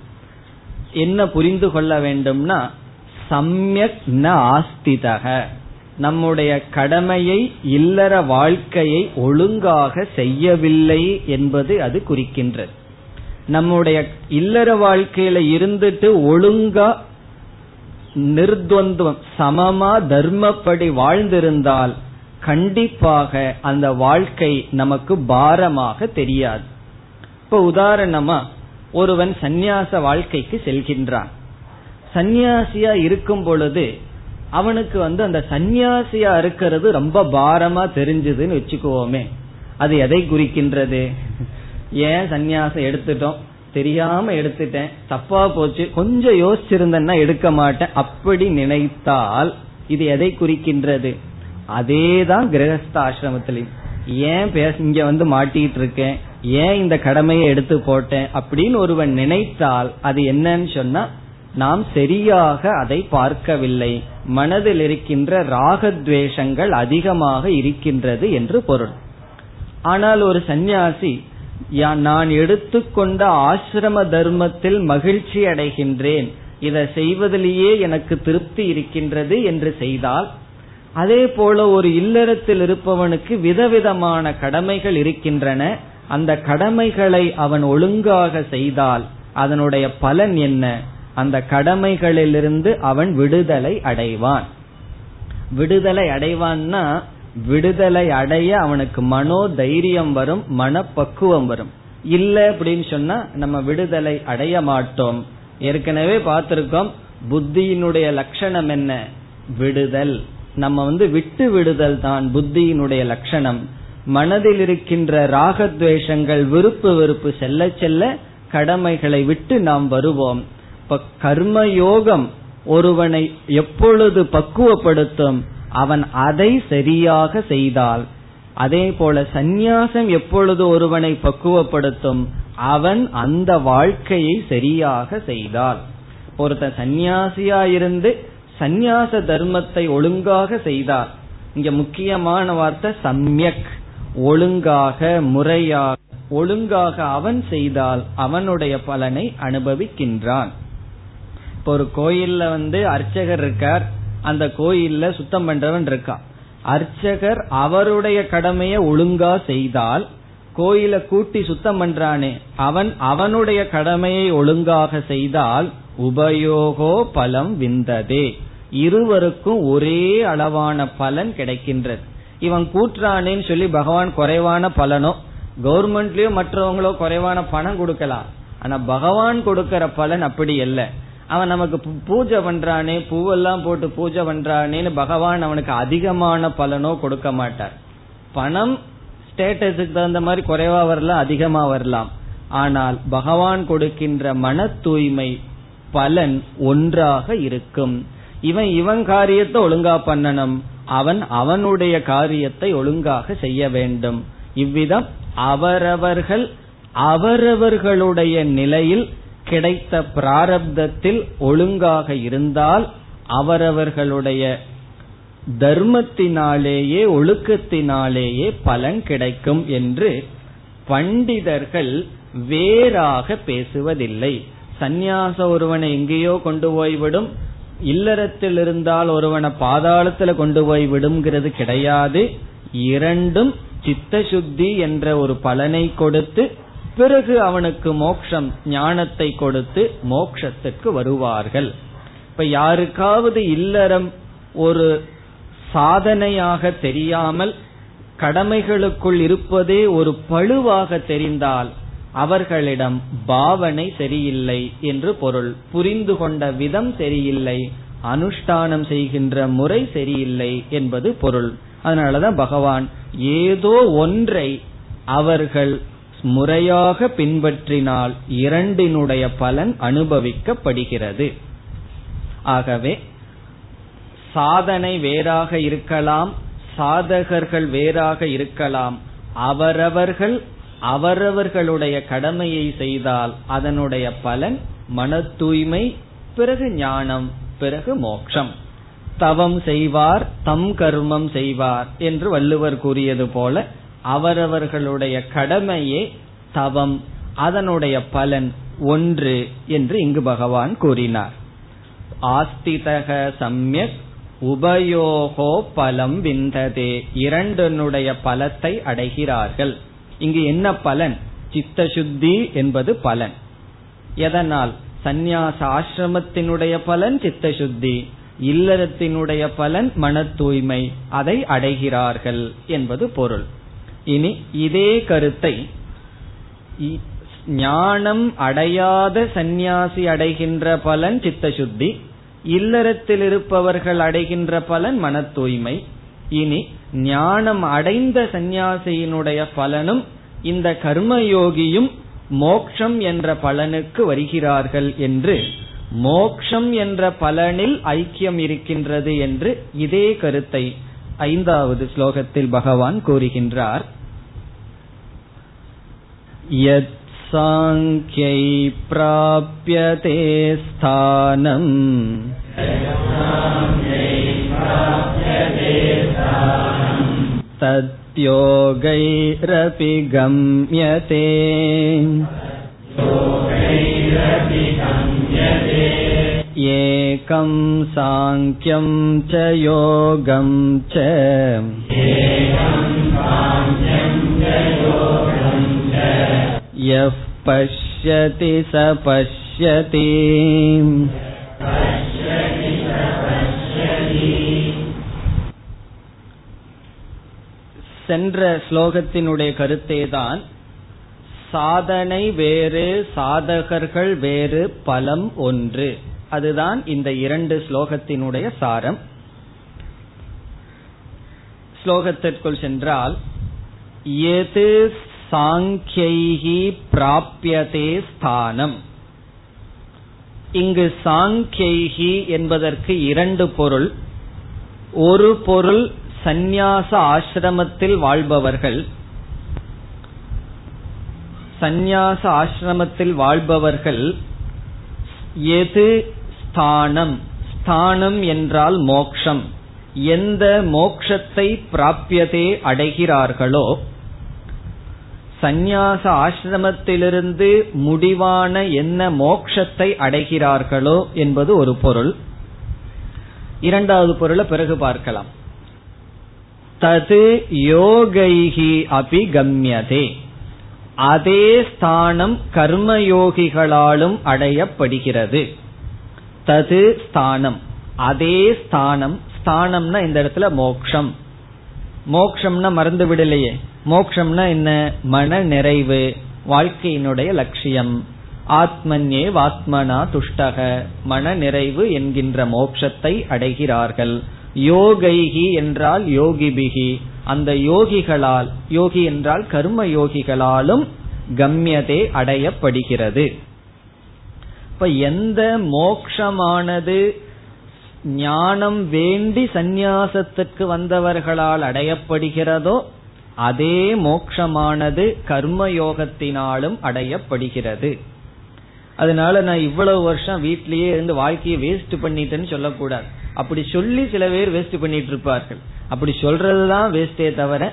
என்ன புரிந்து கொள்ள வேண்டும்னா சம்யக் ந ஆஸ்திதக. நம்முடைய கடமையை இல்லற வாழ்க்கையை ஒழுங்காக செய்யவில்லை என்பது அது குறிக்கின்றது. நம்முடைய இல்லற வாழ்க்கையில இருந்துட்டு ஒழுங்கா நிர்துவந்துவம் சமமா தர்மப்படி வாழ்ந்திருந்தால் கண்டிப்பாக அந்த வாழ்க்கை நமக்கு பாரமாக தெரியாது. இப்ப உதாரணமா ஒருவன் சந்நியாச வாழ்க்கைக்கு செல்கின்றான். சந்நியாசியா இருக்கும் பொழுது அவனுக்கு வந்து அந்த சந்நியாசியா இருக்கிறது ரொம்ப பாரமா தெரிஞ்சதுன்னு வச்சுக்குவோமே. அது எதை குறிக்கின்றது? ஏன் சந்நியாசம் எடுத்துட்டோம்? தெரியாம எடுத்துட்டேன். தப்பா போச்சு. கொஞ்சம் யோசிச்சிருந்தேன்னா எடுக்க மாட்டேன். அப்படி நினைத்தால் இது எதை குறிக்கின்றது? அதேதான் கிரகஸ்த ஆசிரமத்திலையும் ஏன் பேச இங்க வந்து மாட்டிட்டு இருக்கேன் ஏன் இந்த கடமையை எடுத்து போட்டேன்? அப்படின்னு ஒருவன் நினைத்தால் அது என்னன்னு சொன்னா நாம் சரியாக அதை பார்க்கவில்லை. மனதில் இருக்கின்ற ராகத்வேஷங்கள் அதிகமாக இருக்கின்றது என்று பொருள். ஆனால் ஒரு சந்நியாசி நான் எடுத்துக்கொண்ட ஆசிரம தர்மத்தில் மகிழ்ச்சி அடைகின்றேன். இதை செய்வதிலேயே எனக்கு திருப்தி இருக்கின்றது என்று செய்தால் அதே போல ஒரு இல்லறத்தில் இருப்பவனுக்கு விதவிதமான கடமைகள் இருக்கின்றன. அந்த கடமைகளை அவன் ஒழுங்காக செய்தால் அதனுடைய பலன் என்ன? அந்த கடமைகளிலிருந்து அவன் விடுதலை அடைவான். விடுதலை அடைவான்னா விடுதலை அடைய அவனுக்கு மனோ தைரியம் வரும் மனப்பக்குவம் வரும். இல்ல அப்படின்னு சொன்னா நம்ம விடுதலை அடைய மாட்டோம். ஏற்கனவே பார்த்திருக்கோம் புத்தியினுடைய லட்சணம் என்ன? விடுதல். நம்ம வந்து விட்டு விடுதல் தான் புத்தியினுடைய லட்சணம். மனதில் இருக்கின்ற ராகத்வேஷங்கள் விருப்பு வெறுப்பு செல்ல செல்ல கடமைகளை விட்டு நாம் வருவோம். கர்மயோகம் ஒருவனை எப்பொழுது பக்குவப்படுத்தும் அவன் அதை சரியாக செய்தால். அதே போல சந்நியாசம் எப்பொழுது ஒருவனை பக்குவப்படுத்தும் அவன் அந்த வாழ்க்கையை சரியாக செய்தால். ஒருத்த சந்நியாசியா இருந்து சந்நியாச தர்மத்தை ஒழுங்காக செய்தார். இங்க முக்கியமான வார்த்தை சம்யக். ஒழுங்காக முறையாக ஒழுங்காக அவன் செய்தால் அவனுடைய பலனை அனுபவிக்கின்றான். இப்ப ஒரு கோயில்ல வந்து அர்ச்சகர் இருக்கார். அந்த கோயில்ல சுத்தம் பண்றவன் இருக்கான் அர்ச்சகர் அவருடைய கடமையை ஒழுங்கா செய்தால் கோயில கூட்டி சுத்தம் பண்றானே. அவன் அவனுடைய கடமையை ஒழுங்காக செய்தால் உபயோகோ பலம் விந்ததே. இருவருக்கும் ஒரே அளவான பலன் கிடைக்கின்றது. இவன் கூற்றானேன்னு சொல்லி பகவான் குறைவான பலனோ கவர்மெண்ட்லயோ மற்றவங்களோ குறைவான பணம் கொடுக்கலாம். ஆனா பகவான் கொடுக்கற பலன் அப்படி இல்லை அவன் நமக்கு பூஜை பண்றானே பூவெல்லாம் போட்டு பூஜை பண்றானேன்னு பகவான் அவனுக்கு அதிகமான பலனோ கொடுக்க மாட்டார். பணம் ஸ்டேட்டஸுக்கு தகுந்த மாதிரி குறைவா வரலாம் அதிகமா வரலாம். ஆனால் பகவான் கொடுக்கின்ற மன தூய்மை பலன் ஒன்றாக இருக்கும். இவன் இவன் காரியத்தை ஒழுங்கா பண்ணணும். அவன் அவனுடைய காரியத்தை ஒழுங்காக செய்ய வேண்டும். இவ்விதம் அவரவர்கள் அவரவர்களுடைய நிலையில் கிடைத்த பிராரப்தத்தில் ஒழுங்காக இருந்தால் அவரவர்களுடைய தர்மத்தினாலேயே ஒழுக்கத்தினாலேயே பலன் கிடைக்கும் என்று பண்டிதர்கள் வேறாக பேசுவதில்லை. சந்நியாச ஒருவனை எங்கேயோ கொண்டு போய்விடும். இல்லறத்தில் இருந்தால் ஒருவனை பாதாளத்துல கொண்டு போய் விடுங்கிறது கிடையாது. இரண்டும் சித்த சுத்தி என்ற ஒரு பலனை கொடுத்து பிறகு அவனுக்கு மோக்ஷம் ஞானத்தை கொடுத்து மோக்ஷத்துக்கு வருவார்கள். இப்ப யாருக்காவது இல்லறம் ஒரு சாதனையாக தெரியாமல் கடமைகளுக்குள் இருப்பதே ஒரு பழுவாக தெரிந்தால் அவர்களிடம் பாவனை சரியில்லை என்று பொருள். புரிந்து கொண்ட விதம் சரியில்லை அனுஷ்டானம் செய்கின்ற முறை சரியில்லை என்பது பொருள். அதனாலதான் பகவான் ஏதோ ஒன்றை அவர்கள் முறையாக பின்பற்றினால் இரண்டினுடைய பலன் அனுபவிக்கப்படுகிறது. ஆகவே சாதனை வேறாக இருக்கலாம் சாதகர்கள் வேறாக இருக்கலாம் அவரவர்கள் அவரவர்களுடைய கடமையை செய்தால் அதனுடைய பலன் மன தூய்மை பிறகு ஞானம் பிறகு மோட்சம் தவம் செய்வார் தம் கர்மம் செய்வார் என்று வள்ளுவர் கூறியது போல அவரவர்களுடைய கடமையே தவம் அதனுடைய பலன் ஒன்று என்று இங்கு பகவான் கூறினார். ஆஸ்திதக சம்யக் உபயோகோ பலம் விந்ததே இரண்டனுடைய பலத்தை அடைகிறார்கள். இங்கு என்ன பலன்? சித்த சுத்தி என்பது பலன். எதனால்? சந்நியாச ஆசிரமத்தினுடைய பலன் சித்த சுத்தி இல்லறத்தினுடைய பலன் மன தூய்மை அதை அடைகிறார்கள் என்பது பொருள். இனி இதே கருத்தை ஞானம் அடையாத சந்நியாசி அடைகின்ற பலன் சித்த சுத்தி இல்லறத்தில் இருப்பவர்கள் அடைகின்ற பலன் மன தூய்மை இனி ஞானம் அடைந்த சந்நியாசியினுடைய பலனும் இந்த கர்மயோகியும் மோக்ஷம் என்ற பலனுக்கு வருகிறார்கள் என்று மோக்ஷம் என்ற பலனில் ஐக்கியம் இருக்கின்றது என்று இதே கருத்தை ஐந்தாவது ஸ்லோகத்தில் பகவான் கூறுகின்றார் யத் சாங்கியை பிராபியதே ஸ்தானம் तद्योगैरपि गम्यते एकं साङ्ख्यं च योगं च यः पश्यति स पश्यति சென்ற ஸ்லோகத்தினுடைய கருத்தேதான் சாதனை வேறு சாதகர்கள் வேறு பலம் ஒன்று அதுதான் இந்த இரண்டு ஸ்லோகத்தினுடைய சாரம். ஸ்லோகத்திற்குள் சென்றால் எது சாங்கியைகி பிராபியதே ஸ்தானம்? இங்கு சாங்கியைகி என்பதற்கு இரண்டு பொருள். ஒரு பொருள் சந்நியாச ஆசிரமத்தில் வாழ்பவர்கள். சந்நியாச ஆசிரமத்தில் வாழ்பவர்கள் எது ஸ்தானம். ஸ்தானம் என்றால் மோக்ஷம். எந்த மோக்ஷத்தை பிராபியதே அடைகிறார்களோ சந்நியாச ஆசிரமத்திலிருந்து முடிவான என்ன மோக்ஷத்தை அடைகிறார்களோ என்பது ஒரு பொருள். இரண்டாவது பொருளை பிறகு பார்க்கலாம். தது யோகைகி அபி கம்யதே. அதே ஸ்தானம் கர்மயோகிகளாலும் அடையப்படுகிறது. தது ஸ்தானம். அதே ஸ்தானம். ஸ்தானம்னா இந்த இடத்துல மோக்ஷம். மோக்ஷம்னா மறந்து விடலையே. மோக்ஷம்னா என்ன? மன நிறைவு. வாழ்க்கையினுடைய லட்சியம். ஆத்மன்யே வாத்மனா துஷ்டக. மன நிறைவு என்கின்ற மோட்சத்தை அடைகிறார்கள். யோகைகி என்றால் யோகிபிகி அந்த யோகிகளால் யோகி என்றால் கர்ம யோகிகளாலும் கம்யதே அடையப்படுகிறது. இப்ப எந்த மோக்ஷமானது ஞானம் வேண்டி சந்நியாசத்துக்கு வந்தவர்களால் அடையப்படுகிறதோ அதே மோக்ஷமானது கர்மயோகத்தினாலும் அடையப்படுகிறது. அதனால நான் இவ்வளவு வருஷம் வீட்லயே இருந்து வாழ்க்கையை வேஸ்ட் பண்ணிட்டேன்னு சொல்லக்கூடாது. அப்படி சொல்லி சில பேர் வேஸ்ட் பண்ணிட்டு இருப்பார்கள் அப்படி சொல்றதுதான் வேஸ்டே தவிர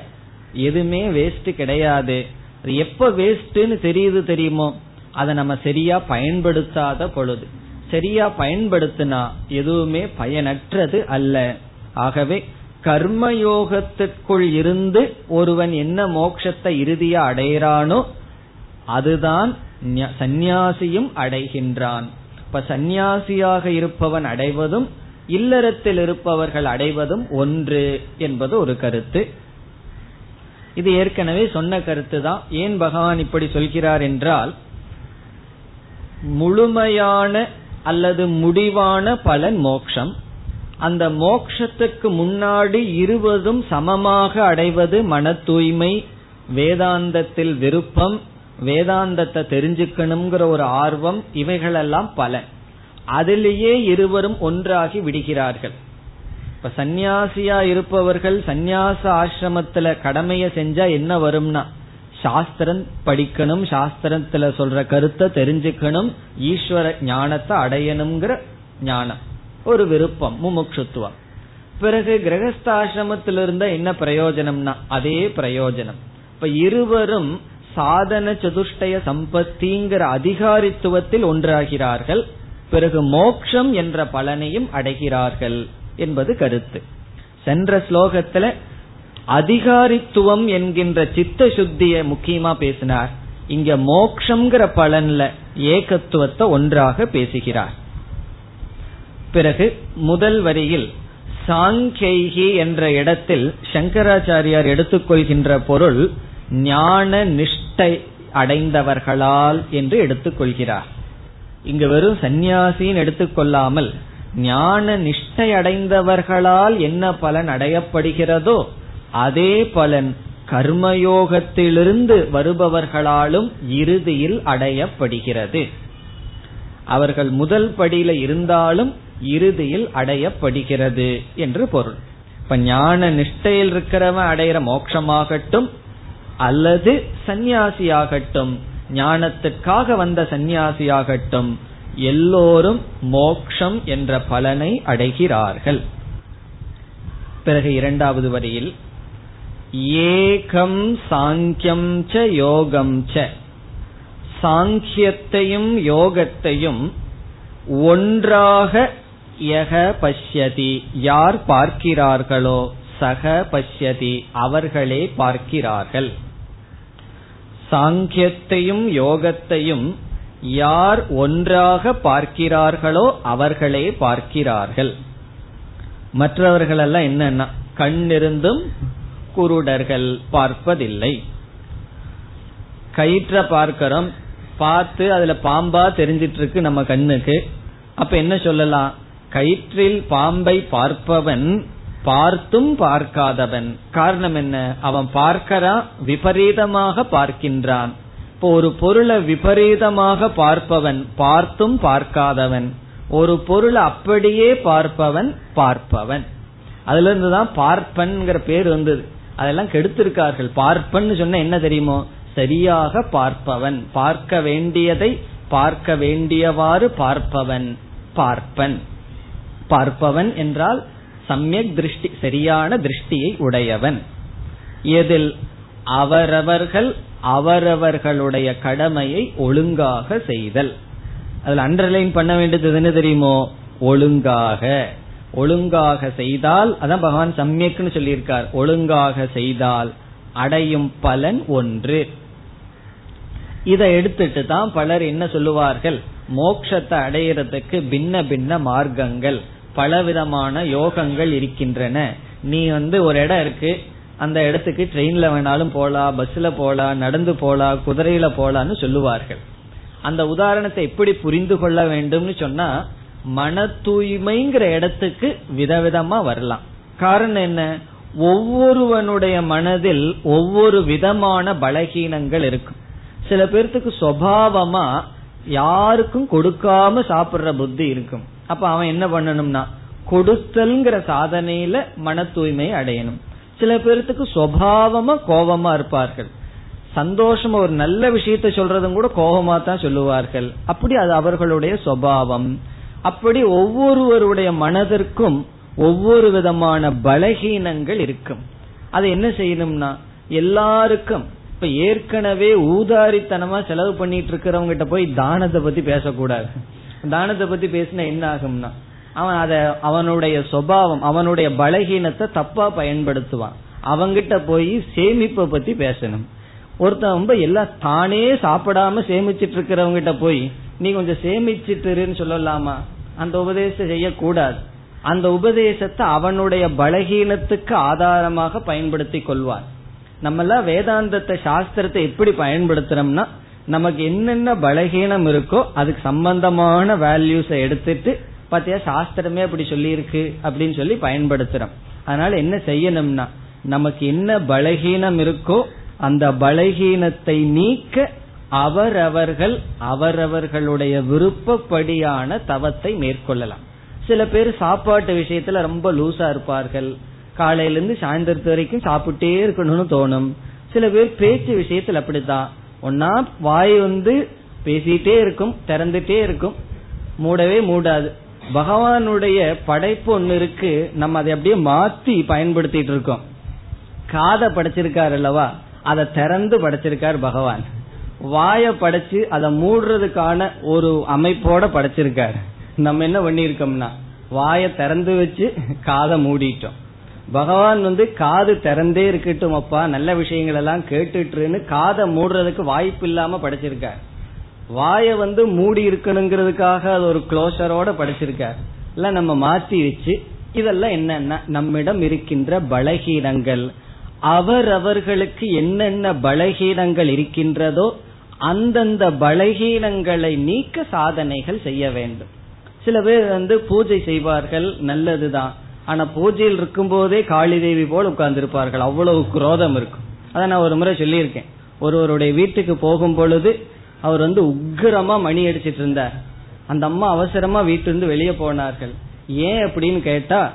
எதுவுமே வேஸ்ட் கிடையாது. எப்ப வேஸ்ட்னு தெரியுது தெரியுமோ? அதை நம்ம சரியா பயன்படுத்தாத பொழுது சரியா பயன்படுத்தினா எதுவுமே பயனற்றது அல்ல. ஆகவே கர்மயோகத்திற்குள் இருந்து ஒருவன் என்ன மோட்சத்தை இறுதியா அடைகிறானோ அதுதான் சந்நியாசியும் அடைகின்றான். இப்ப சந்நியாசியாக இருப்பவன் அடைவதும் இல்லறத்தில் இருப்பவர்கள் அடைவதும் ஒன்று என்பது ஒரு கருத்து. இது ஏற்கனவே சொன்ன கருத்து தான் ஏன் பகவான் இப்படி சொல்கிறார் என்றால் முழுமையான அல்லது முடிவான பலன் மோக்ஷம். அந்த மோக்ஷத்துக்கு முன்னாடி இருவதும் சமமாக அடைவது மன தூய்மை வேதாந்தத்தில் விருப்பம் வேதாந்தத்தை தெரிஞ்சுக்கணுங்கிற ஒரு ஆர்வம் இவைகளெல்லாம் பல அதிலேயே இருவரும் ஒன்றாகி விடுகிறார்கள். இப்ப சந்நியாசியா இருப்பவர்கள் சந்நியாச ஆசிரமத்துல கடமைய செஞ்சா என்ன வரும்னா சாஸ்திரம் படிக்கணும் சாஸ்திரத்துல சொல்ற கருத்தை தெரிஞ்சுக்கணும் ஈஸ்வர ஞானத்தை அடையணுங்கிற ஞானம். ஒரு விருப்பம் முமுட்சுத்துவம். பிறகு கிரகஸ்தாசிரமத்தில் இருந்த என்ன பிரயோஜனம்னா அதே பிரயோஜனம். இப்ப இருவரும் சாதன சதுஷ்டய சம்பத்திங்கிற அதிகாரித்துவத்தில் ஒன்றாகிறார்கள். பிறகு மோக்ஷம் என்ற பலனையும் அடைகிறார்கள் என்பது கருத்து. சென்ற ஸ்லோகத்துல அதிகாரித்துவம் என்கின்ற சித்த சுத்திய முக்கியமா பேசினார். இங்க மோக்ஷங்கிற பலன்ல ஏகத்துவத்தை ஒன்றாக பேசுகிறார். பிறகு முதல் வரியில் சாங்கேகி என்ற இடத்தில் சங்கராச்சாரியார் எடுத்துக்கொள்கின்ற பொருள் ஞான நிஷ்டை அடைந்தவர்களால் என்று எடுத்துக்கொள்கிறார். இங்கு வெறும் சந்நியாசின்னு எடுத்துக்கொள்ளாமல் ஞான நிஷ்டை அடைந்தவர்களால் என்ன பலன் அடையப்படுகிறதோ அதே பலன் கர்மயோகத்திலிருந்து வருபவர்களாலும் இறுதியில் அடையப்படுகிறது. அவர்கள் முதல் படியில இருந்தாலும் இறுதியில் அடையப்படுகிறது என்று பொருள். இப்ப ஞான நிஷ்டையில் இருக்கிறவன் அடையிற மோட்சமாகட்டும் அல்லது சந்நியாசியாகட்டும் ஞானத்துக்காக வந்த சந்நியாசியாகட்டும் எல்லோரும் மோக்ஷம் என்ற பலனை அடைகிறார்கள். பிறகு இரண்டாவது வரியில் ஏகம் சாங்கியம் ச யோகம் ச. சாங்கியத்தையும் யோகத்தையும் ஒன்றாக யக பஷ்யதி. யார் பார்க்கிறார்களோ சக பஷ்யதி அவர்களே பார்க்கிறார்கள். சாங்கியத்தையும் யோகத்தையும் யார் ஒன்றாக பார்க்கிறார்களோ அவர்களே பார்க்கிறார்கள். மற்றவர்களெல்லாம் என்னன்னா கண்ணிருந்தும் குருடர்கள் பார்ப்பதில்லை. கயிற்ற பார்க்கிறோம் பார்த்து அதுல பாம்பா தெரிஞ்சிட்டு இருக்கு நம்ம கண்ணுக்கு. அப்ப என்ன சொல்லலாம்? கயிற்றில் பாம்பை பார்ப்பவன் பார்த்தும் பார்க்காதவன். காரணம் என்ன? அவன் பார்க்கிறான் விபரீதமாக பார்க்கின்றான். இப்போ ஒரு பொருளை விபரீதமாக பார்ப்பவன் பார்த்தும் பார்க்காதவன். ஒரு பொருளை அப்படியே பார்ப்பவன் பார்ப்பவன். அதுல இருந்துதான் பார்ப்பன்கிற பேர் வந்தது. அதெல்லாம் கெடுத்திருக்கார்கள். பார்ப்பன்னு சொன்ன என்ன தெரியுமோ? சரியாக பார்ப்பவன். பார்க்க வேண்டியதை பார்க்க வேண்டியவாறு பார்ப்பவன். பார்ப்பன். பார்ப்பவன் என்றால் சமயக் திருஷ்டி சரியான திருஷ்டியை உடையவன். எதில் அவரவர்கள் அவரவர்களுடைய கடமையை ஒழுங்காக செய்தல். அதுல அண்டர்லைன் பண்ண வேண்டியது என்ன தெரியுமோ? ஒழுங்காக. ஒழுங்காக செய்தால் அதான் பகவான் சமயக்குன்னு சொல்லியிருக்கார். ஒழுங்காக செய்தால் அடையும் பலன் ஒன்று. இதை எடுத்துட்டு தான் பலர் என்ன சொல்லுவார்கள்? மோக்ஷத்தை அடையிறதுக்கு பின்ன பின்ன மார்க்கங்கள் பலவிதமான யோகங்கள் இருக்கின்றன. நீ வந்து ஒரு இடம் இருக்கு அந்த இடத்துக்கு ட்ரெயின்ல வேணாலும் போலாம் பஸ்ல போலாம் நடந்து போலாம் குதிரையில போலான்னு சொல்லுவார்கள். அந்த உதாரணத்தை எப்படி புரிந்து கொள்ள வேண்டும்னு சொன்னா மன தூய்மைங்கிற இடத்துக்கு விதவிதமா வரலாம். காரணம் என்ன? ஒவ்வொருவனுடைய மனதில் ஒவ்வொரு விதமான பலகீனங்கள் இருக்கும். சில பேர்த்துக்கு சுவாவமா யாருக்கும் கொடுக்காம சாப்பிடுற புத்தி இருக்கும். அப்ப அவன் என்ன பண்ணணும்னா கொடுத்தல்ங்கிற சாதனையில மன தூய்மையை அடையணும். சில பேர்த்துக்கு சுவாவமா கோபமா இருப்பார்கள். சந்தோஷமா ஒரு நல்ல விஷயத்த சொல்றதும் கூட கோபமா தான் சொல்லுவார்கள். அப்படி அது அவர்களுடைய சுவாவம். அப்படி ஒவ்வொருவருடைய மனதிற்கும் ஒவ்வொரு விதமான பலகீனங்கள் இருக்கும். அது என்ன செய்யணும்னா எல்லாருக்கும் இப்ப ஏற்கனவே ஊதாரித்தனமா செலவு பண்ணிட்டு இருக்கிறவங்க கிட்ட போய் தானத்தை பத்தி பேசக்கூடாது. தானத்தை பத்தி பேசினா என்ன ஆகும்னா அவன் அத அவனுடைய சுவாவம் அவனுடைய பலகீனத்தை தப்பா பயன்படுத்துவான். அவங்கிட்ட போய் சேமிப்பை பத்தி பேசணும். ஒருத்தன் ரொம்ப எல்லாம் தானே சாப்பிடாம சேமிச்சிட்டு இருக்கிறவங்கிட்ட போய் நீ கொஞ்சம் சேமிச்சிட்டுருன்னு சொல்லலாமா? அந்த உபதேசம் செய்யக்கூடாது. அந்த உபதேசத்தை அவனுடைய பலகீனத்துக்கு ஆதாரமாக பயன்படுத்தி கொள்வான். நம்ம எல்லாம் வேதாந்தத்தை சாஸ்திரத்தை எப்படி பயன்படுத்துறோம்னா நமக்கு என்னென்ன பலகீனம் இருக்கோ அதுக்கு சம்பந்தமான வேல்யூஸை எடுத்துட்டு பாத்தியா சாஸ்திரமே அப்படி சொல்லி இருக்கு அப்படின்னு சொல்லி பயன்படுத்துறோம். அதனால என்ன செய்யணும்னா நமக்கு என்ன பலகீனம் இருக்கோ அந்த பலகீனத்தை நீக்க அவரவர்கள் அவரவர்களுடைய விருப்பப்படியான தவத்தை மேற்கொள்ளலாம். சில பேர் சாப்பாட்டு விஷயத்துல ரொம்ப லூசா இருப்பார்கள். காலையிலிருந்து சாயந்தரத்து வரைக்கும் சாப்பிட்டே இருக்கணும்னு தோணும். சில பேர் பேச்சு விஷயத்துல அப்படித்தான். ஒன்னா வாய் வந்து பேசிட்டே இருக்கும் திறந்துட்டே இருக்கும். மூடவே மூடாது. பகவானுடைய படைப்பு ஒன்னு இருக்கு. நம்ம அதை அப்படியே மாத்தி பயன்படுத்திட்டு இருக்கோம். காதை படைச்சிருக்காரு அல்லவா? அதை திறந்து படைச்சிருக்கார் பகவான். வாய படைச்சு அதை மூடுறதுக்கான ஒரு அமைப்போட படைச்சிருக்காரு. நம்ம என்ன பண்ணிருக்கோம்னா வாய திறந்து வச்சு காதை மூடிட்டோம். பகவான் வந்து காது திறந்தே இருக்கட்டும் அப்பா நல்ல விஷயங்கள் எல்லாம் கேட்டுட்டுன்னு காதை மூடுறதுக்கு வாய்ப்பு இல்லாம படைச்சிருக்கார். வாய வந்து மூடி இருக்கணுங்கிறதுக்காக அது ஒரு க்ளோஷரோட படைச்சிருக்கார். இல்ல நம்ம மாத்தி வச்சு இதெல்லாம் என்னன்னா நம்மிடம் இருக்கின்ற பலகீனங்கள். அவரவர்களுக்கு என்னென்ன பலகீனங்கள் இருக்கின்றதோ அந்தந்த பலகீனங்களை நீக்க சாதனைகள் செய்ய வேண்டும். சில பேர் வந்து பூஜை செய்வார்கள் நல்லதுதான். ஆனா பூஜையில் இருக்கும் போதே காளி தேவி போல் உட்கார்ந்து இருப்பார்கள் அவ்வளவு குரோதம் இருக்கும். அதை நான் ஒரு முறை சொல்லியிருக்கேன். ஒருவருடைய வீட்டுக்கு போகும் பொழுது அவர் வந்து உக்கிரமா மணி அடிச்சிட்டு இருந்தார். அந்த அம்மா அவசரமா வீட்டிலிருந்து வெளியே போனார்கள். ஏன் அப்படின்னு கேட்டா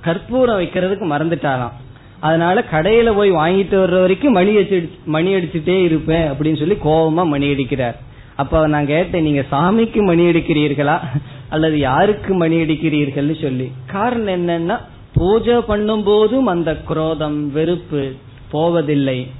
கற்பூரம் வைக்கிறதுக்கு மறந்துட்டாராம். அதனால கடையில போய் வாங்கிட்டு வர்ற வரைக்கும் மணி அடிச்சு மணி அடிச்சுட்டே இருப்பேன் அப்படின்னு சொல்லி கோபமா மணி அடிக்கிறார். அப்ப நான் கேட்டேன் நீங்க சாமிக்கு மணி அடிக்கிறீர்களா? அல்லது யாருக்கு மணி அடிக்கிறீர்கள்னு சொல்லி. காரணம் என்னன்னா பூஜை பண்ணும் போதும் அந்த குரோதம் வெறுப்பு போவதில்லை.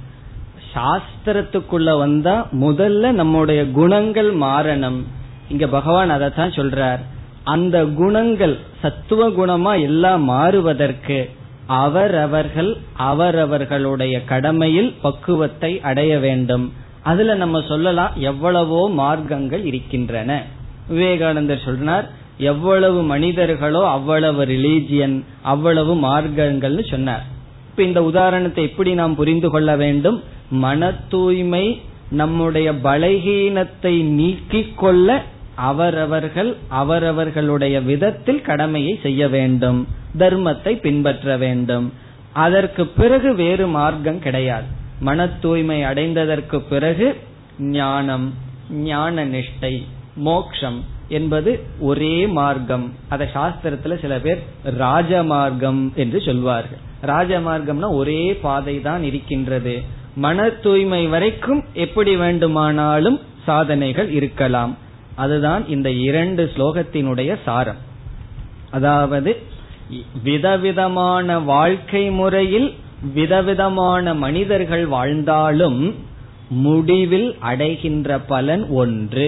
சாஸ்திரத்துக்குள்ள வந்தா முதல்ல நம்முடைய குணங்கள் மாறணும். இங்க பகவான் அதைத்தான் சொல்றார். அந்த குணங்கள் சத்துவ குணமா எல்லாம் மாறுவதற்கு அவரவர்கள் அவரவர்களுடைய கடமையில் பக்குவத்தை அடைய வேண்டும். அதுல நம்ம சொல்லலாம் எவ்வளவோ மார்க்கங்கள் இருக்கின்றன. விவேகானந்தர் சொன்னார் எவ்வளவு மனிதர்களோ அவ்வளவு ரிலீஜியன் அவ்வளவு மார்க்கங்கள்னு சொன்னார். இப்ப இந்த உதாரணத்தை எப்படி நாம் புரிந்து கொள்ள வேண்டும்? மன தூய்மை நம்முடைய பலகீனத்தை நீக்கிக் கொள்ள அவரவர்கள் அவரவர்களுடைய விதத்தில் கடமையை செய்ய வேண்டும் தர்மத்தை பின்பற்ற வேண்டும். அதற்கு பிறகு வேறு மார்க்கம் கிடையாது. மன தூய்மை அடைந்ததற்கு பிறகு ஞானம் ஞான நிஷ்டை மோக்ஷம் என்பது ஒரே மார்க்கம். அதை சாஸ்திரத்துல சில பேர் ராஜமார்க்கம் என்று சொல்வார்கள். ராஜமார்க்கம்னா ஒரே பாதை தான் இருக்கின்றது. மன தூய்மை வரைக்கும் எப்படி வேண்டுமானாலும் சாதனைகள் இருக்கலாம். அதுதான் இந்த இரண்டு ஸ்லோகத்தினுடைய சாரம். அதாவது விதவிதமான வாழ்க்கை முறையில் விதவிதமான மனிதர்கள் வாழ்ந்தாலும் முடிவில் அடைகின்ற பலன் ஒன்று.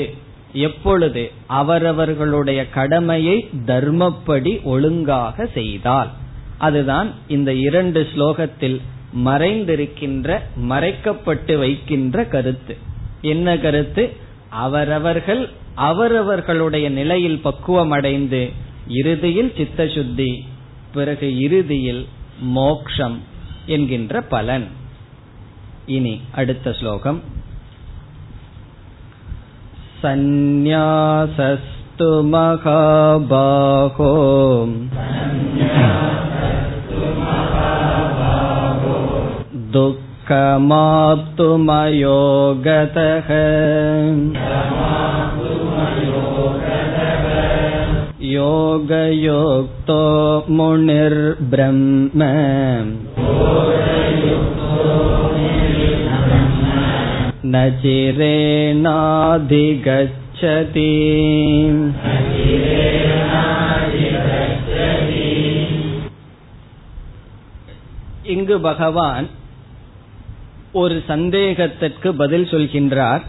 எப்பொழுது? அவரவர்களுடைய கடமையை தர்மப்படி ஒழுங்காக செய்தால். அதுதான் இந்த இரண்டு ஸ்லோகத்தில் மறைந்திருக்கின்ற மறைக்கப்பட்டு வைக்கின்ற கருத்து. என்ன கருத்து? அவரவர்கள் அவரவர்களுடைய நிலையில் பக்குவம் அடைந்து இறுதியில் சித்த சுத்தி பிறகு இறுதியில் மோக்ஷம் என்கின்ற பலன் இனி அடுத்த ஸ்லோகம் सन्न्यासस्तु महाबाहो दुःखमाप्तुमयो गतः योगयोक्तो मुनिर्ब्रह्म न चिरेणाधिगच्छति இங்கு பகவான் ஒரு சந்தேகத்திற்கு பதில் சொல்கின்றார்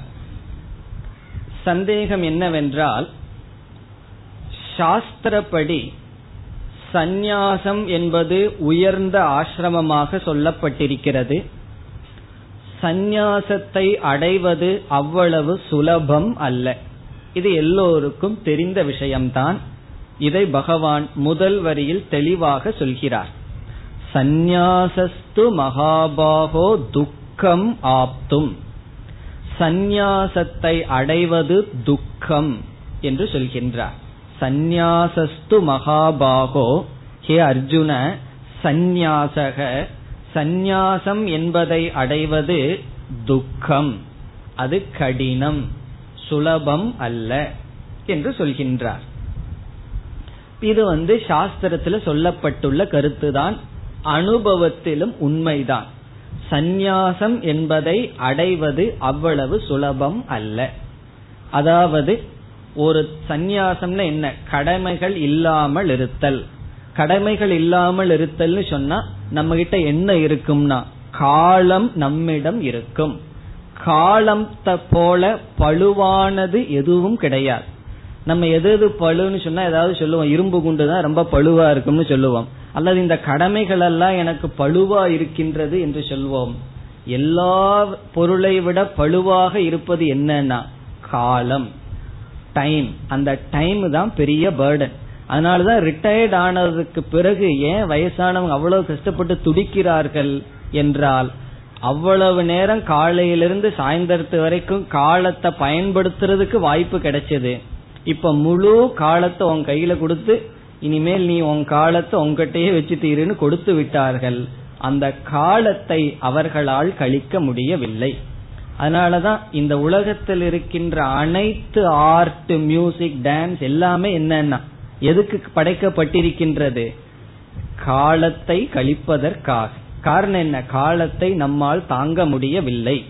சந்தேகம் என்னவென்றால் சாஸ்திரப்படி சந்நியாசம் என்பது உயர்ந்த ஆசிரமமாக சொல்லப்பட்டிருக்கிறது. சந்நியாசத்தை அடைவது அவ்வளவு சுலபம் அல்ல. இது எல்லோருக்கும் தெரிந்த விஷயம்தான். இதை பகவான் முதல் வரியில் தெளிவாக சொல்கிறார். சந்நியாசஸ்து மகாபாகோ துக்கம் ஆப்தும். சந்நியாசத்தை அடைவது துக்கம் என்று சொல்கின்றார். சந்நியாசஸ்து மகாபாகோ. ஹே அர்ஜுன சந்நியாசக. சந்நியாசம் என்பதை அடைவது துக்கம். அது கடினம் சுலபம் அல்ல என்று சொல்கின்றார். இது வந்து சாஸ்திரத்துல சொல்லப்பட்டுள்ள கருத்துதான் அனுபவத்திலும் உண்மைதான். சந்நியாசம் என்பதை அடைவது அவ்வளவு சுலபம் அல்ல. அதாவது ஒரு சந்நியாசம்னா என்ன? கடமைகள் இல்லாமல் இருத்தல். கடமைகள் இல்லாமல் இருத்தல்னு சொன்னா நம்ம கிட்ட என்ன இருக்கும்னா காலம் நம்மிடம் இருக்கும். காலத்தை போல பழுவானது எதுவும் கிடையாது. நம்ம எது எது பழுன்னு சொன்னா ஏதாவது சொல்லுவோம். இரும்பு குண்டு தான் ரொம்ப பழுவா இருக்கும்னு சொல்லுவோம். அல்லது இந்த கடமைகள் எல்லாம் எனக்கு பழுவா இருக்கின்றது என்று சொல்வோம். எல்லா பொருளை விட பழுவாக இருப்பது என்னன்னா காலம். டைம் அந்த டைம் தான் பெரிய பேர்டன் அதனாலதான் ரிட்டையர்ட் ஆனதுக்கு பிறகு ஏன் வயசானவங்க அவ்வளவு கஷ்டப்பட்டு துடிக்கிறார்கள் என்றால் அவ்வளவு நேரம் காலையிலிருந்து சாயந்தரத்து வரைக்கும் காலத்தை பயன்படுத்துறதுக்கு வாய்ப்பு கிடைச்சது. இப்ப முழு காலத்தை உன் கையில கொடுத்து இனிமேல் நீ உன் காலத்தை உங்ககிட்டயே வச்சுட்டீருன்னு கொடுத்து விட்டார்கள். அந்த காலத்தை அவர்களால் கழிக்க முடியவில்லை. அதனாலதான் இந்த உலகத்தில் இருக்கின்ற அனைத்து ஆர்ட் மியூசிக் டான்ஸ் எல்லாமே என்னன்னா எதுக்கு படைக்கப்பட்டிருக்கின்றது? காலத்தை கழிப்பதற்காக. காரணம் என்ன? காலத்தை நம்மால் தாங்க முடியவில்லை.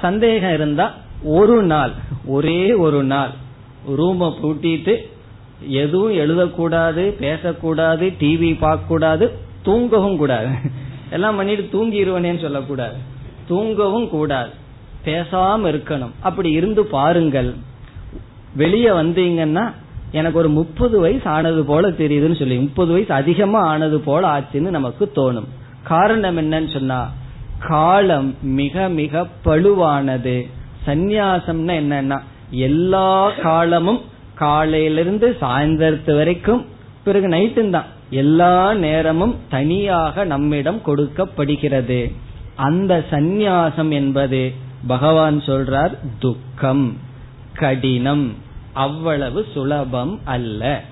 சந்தேகம் இருந்தா ஒரு நாள் ஒரே ஒரு நாள் ரூமை பூட்டிட்டு எதுவும் எழுதக்கூடாது பேசக்கூடாது டிவி பார்க்க கூடாது தூங்கவும் கூடாது. எல்லாம் பண்ணிட்டு தூங்கிடுவனேன்னு சொல்லக்கூடாது. தூங்கவும் கூடாது. பேசாம இருக்கணும். அப்படி இருந்து பாருங்கள். வெளியே வந்தீங்கன்னா எனக்கு ஒரு முப்பது வயசு ஆனது போல தெரியுதுன்னு சொல்லி முப்பது வயசு அதிகமா ஆனது போல ஆச்சுன்னு நமக்கு தோணும். காரணம் என்னன்னு சொன்னா காலம் மிக மிக பழுவானது. சந்நியாசம்னா என்னன்னா எல்லா காலமும் காலையிலிருந்து சாயந்தரத்து வரைக்கும் பிறகு நைட்டும் தான். எல்லா நேரமும் தனியாக நம்மிடம் கொடுக்கப்படுகிறது. அந்த சந்நியாசம் என்பது பகவான் சொல்றார் துக்கம் கடினம் அவ்வளவு சுலபம் அல்ல.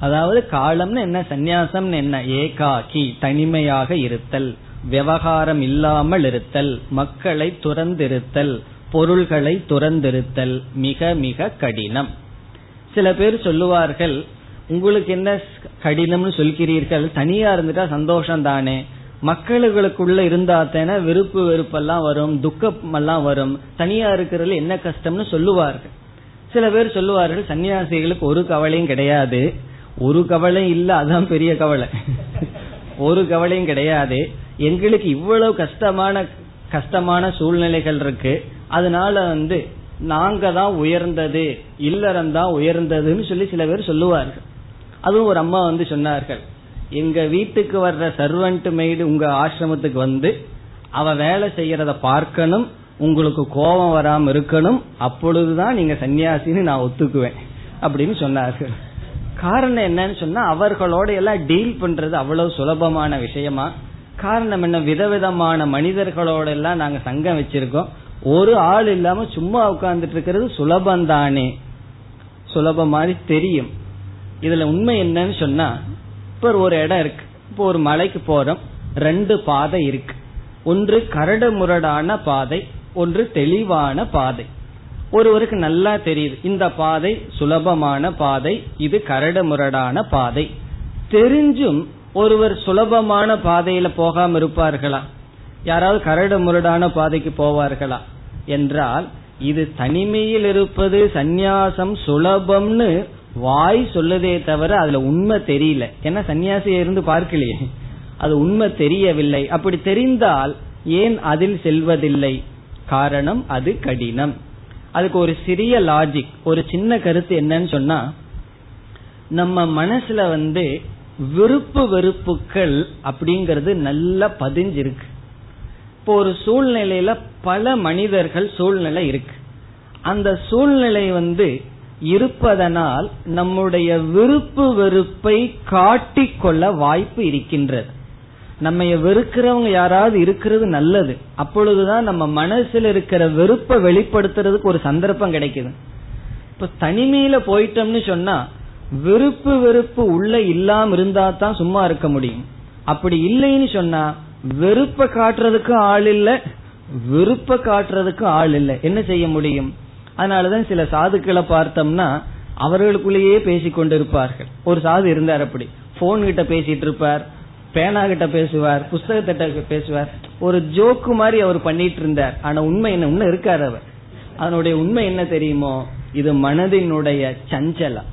அதாவது காலம்னு என்ன சந்நியாசம் என்ன? ஏகாக்கி தனிமையாக இருத்தல் விவகாரம் இல்லாமல் இருத்தல் மக்களை துறந்திருத்தல் பொருள்களை துறந்திருத்தல் மிக மிக கடினம். சில பேர் சொல்லுவார்கள் உங்களுக்கு என்ன கடினம்னு சொல்கிறீர்கள்? தனியா இருந்துட்டா சந்தோஷம் தானே மக்களுக்குள்ள இருந்தா தானே விருப்பு வெறுப்பெல்லாம் வரும் துக்கம் எல்லாம் வரும். தனியா இருக்கிறதுல என்ன கஷ்டம்னு சொல்லுவார்கள். சில பேர் சொல்லுவார்கள் சன்னியாசிகளுக்கு ஒரு கவலையும் கிடையாது. ஒரு கவலை இல்ல அதான் பெரிய கவலை. ஒரு கவலையும் கிடையாது. எங்களுக்கு இவ்வளவு கஷ்டமான கஷ்டமான சூழ்நிலைகள் இருக்கு. அதனால வந்து நாங்க தான் உயர்ந்தது இல்லறம் தான் உயர்ந்ததுன்னு சொல்லி சில பேர் சொல்லுவார்கள். அதுவும் ஒரு அம்மா வந்து சொன்னார்கள். எங்க வீட்டுக்கு வர்ற சர்வன்ட் மெய்டு உங்க ஆசிரமத்துக்கு வந்து அவ வேலை செய்யறத பார்க்கணும் உங்களுக்கு கோபம் வராம இருக்கணும் அப்பொழுதுதான் நீங்க சன்னியாசின்னு நான் ஒத்துக்குவேன் அப்படின்னு சொன்னார்கள். காரணம் என்னன்னு சொன்னா அவர்களோட எல்லாம் டீல் பண்றது அவ்வளவு சுலபமான விஷயமா? காரணம் என்ன? விதவிதமான மனிதர்களோட எல்லாம் நாங்க சங்கம் வச்சிருக்கோம். ஒரு ஆள் இல்லாம சும்மா உட்கார்ந்துட்டு இருக்கிறது சுலபம் தானே சுலபம் மாதிரி தெரியும். இதுல உண்மை என்னன்னு சொன்னா இப்ப ஒரு இடம் இருக்கு. இப்போ ஒரு மலைக்கு போறோம். ரெண்டு பாதை இருக்கு. ஒன்று கரடு முரடான பாதை ஒன்று தெளிவான பாதை. ஒருவருக்கு நல்லா தெரியுது. இந்த பாதை சுலபமான பாதை இது கரடு முரடான பாதை. தெரிஞ்சும் ஒருவர் சுலபமான பாதையில போகாம இருப்பார்களா? யாராவது கரடு முரடான பாதைக்கு போவார்களா? என்றால் இது தனிமையில் இருப்பது சந்நியாசம் சுலபம்னு வாய் சொல்லுதே தவிர அதுல உண்மை தெரியல. ஏன்னா சன்னியாசியை இருந்து பார்க்கலையே? அது உண்மை தெரியவில்லை. அப்படி தெரிந்தால் ஏன் அதில் செல்வதில்லை? காரணம் அது கடினம். அதுக்கு ஒரு சிறிய லாஜிக் ஒரு சின்ன கருத்து என்னன்னு சொன்னா நம்ம மனசுல வந்து விருப்பு வெறுப்புகள் அப்படிங்கறது நல்லா பதிஞ்சிருக்கு. இப்போ ஒரு சூழ்நிலையில பல மனிதர்கள் சூழ்நிலை இருக்கு. அந்த சூழ்நிலை வந்து இருப்பதனால் நம்முடைய விருப்பு வெறுப்பை காட்டிக்கொள்ள வாய்ப்பு இருக்கின்றது. நம்ம வெறுக்கிறவங்க யாராவது இருக்கிறது நல்லது. அப்பொழுதுதான் நம்ம மனசுல இருக்கிற வெறுப்பை வெளிப்படுத்துறதுக்கு ஒரு சந்தர்ப்பம் கிடைக்குது. இப்ப தனிமையில போயிட்டோம்னு சொன்னா விருப்பு வெறுப்பு உள்ள இல்லாம இருந்தா தான் சும்மா இருக்க முடியும். அப்படி இல்லைன்னு சொன்னா வெறுப்ப காட்டுறதுக்கு ஆள் இல்ல விருப்ப காட்டுறதுக்கு ஆள் இல்ல. என்ன செய்ய முடியும்? அதனாலதான் சில சாதுக்களை பார்த்தோம்னா அவர்களுக்குள்ளேயே பேசிக் கொண்டிருப்பார்கள். ஒரு சாது இருந்தார் அப்படி. போன் கிட்ட பேசிட்டு இருப்பார் பேனா கிட்ட பேசுவார் புஸ்தகத்திட்ட பேசுவார். ஒரு ஜோக்கு மாதிரி அவர் பண்ணிட்டு இருந்தார். ஆனா உண்மை என்ன? உண்மை இருக்காரு அவர். அதனுடைய உண்மை என்ன தெரியுமோ? இது மனதினுடைய சஞ்சலம்.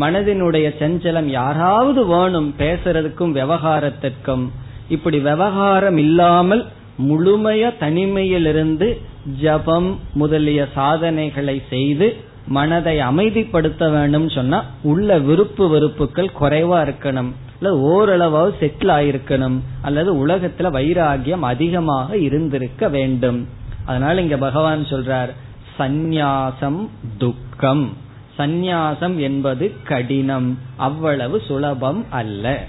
மனதினுடைய சஞ்சலம் யாராவது வேணும் பேசுறதுக்கும் விவகாரத்திற்கும். இப்படி விவகாரம் இல்லாமல் முழுமைய தனிமையிலிருந்து ஜபம் முதலிய சாதனைகளை செய்து மனதை அமைதிப்படுத்த வேண்டும் சொன்னா உள்ள விருப்பு வெறுப்புகள் குறைவா இருக்கணும். இல்ல ஓரளவாவது செட்டில் ஆயிருக்கணும். அல்லது உலகத்துல வைராகியம் அதிகமாக இருந்திருக்க வேண்டும். அதனால இங்க பகவான் சொல்றார் சந்நியாசம் துக்கம். சந்நியாசம் என்பது கடினம். அவ்வளவு சுலபம் அல்ல.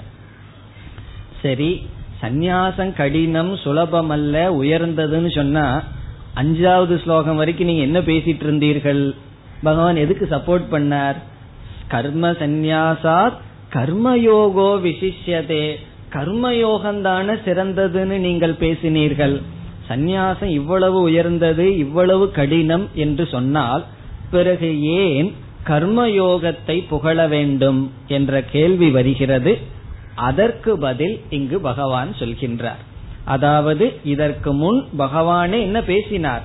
சரி சந்நியாசம் கடினம் சுலபம் அல்ல உயர்ந்ததுன்னு சொன்னா அஞ்சாவது ஸ்லோகம் வரைக்கும் நீங்க என்ன பேசிட்டு இருந்தீர்கள்? பகவான் எதுக்கு சப்போர்ட் பண்ணார்? கர்ம சந்நியாசாத் கர்மயோகோ விசிஷ்யதே. கர்மயோகந்தான சிறந்ததுன்னு நீங்கள் பேசினீர்கள். சந்நியாசம் இவ்வளவு உயர்ந்தது இவ்வளவு கடினம் என்று சொன்னால் பிறகு ஏன் கர்மயோகத்தை புகழ வேண்டும் என்ற கேள்வி வருகிறது. அதற்கு பதில் இங்கு பகவான் சொல்கின்றார். அதாவது இதற்கு முன் பகவானே என்ன பேசினார்?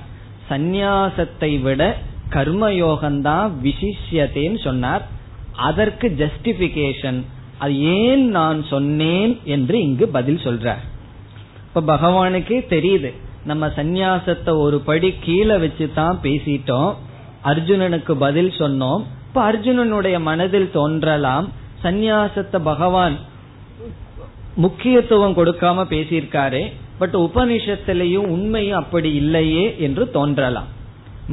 சந்நியாசத்தை விட கர்மயோகம்தான் விசிஷ்யத்தேன்னு சொன்னார். அதற்கு ஜஸ்டிபிகேஷன் அது ஏன் நான் சொன்னேன் என்று இங்கு பதில் சொல்றார். இப்ப பகவானுக்கே தெரியுது நம்ம சந்நியாசத்தை ஒரு படி கீழே வச்சு தான் பேசிட்டோம் அர்ஜுனனுக்கு பதில் சொன்னோம். இப்ப அர்ஜுனனுடைய மனதில் தோன்றலாம் சந்நியாசத்தை பகவான் முக்கியத்துவம் கொடுக்காம பேசியிருக்காரு பட் உபனிஷத்திலையும் உண்மையும் அப்படி இல்லையே என்று தோன்றலாம்.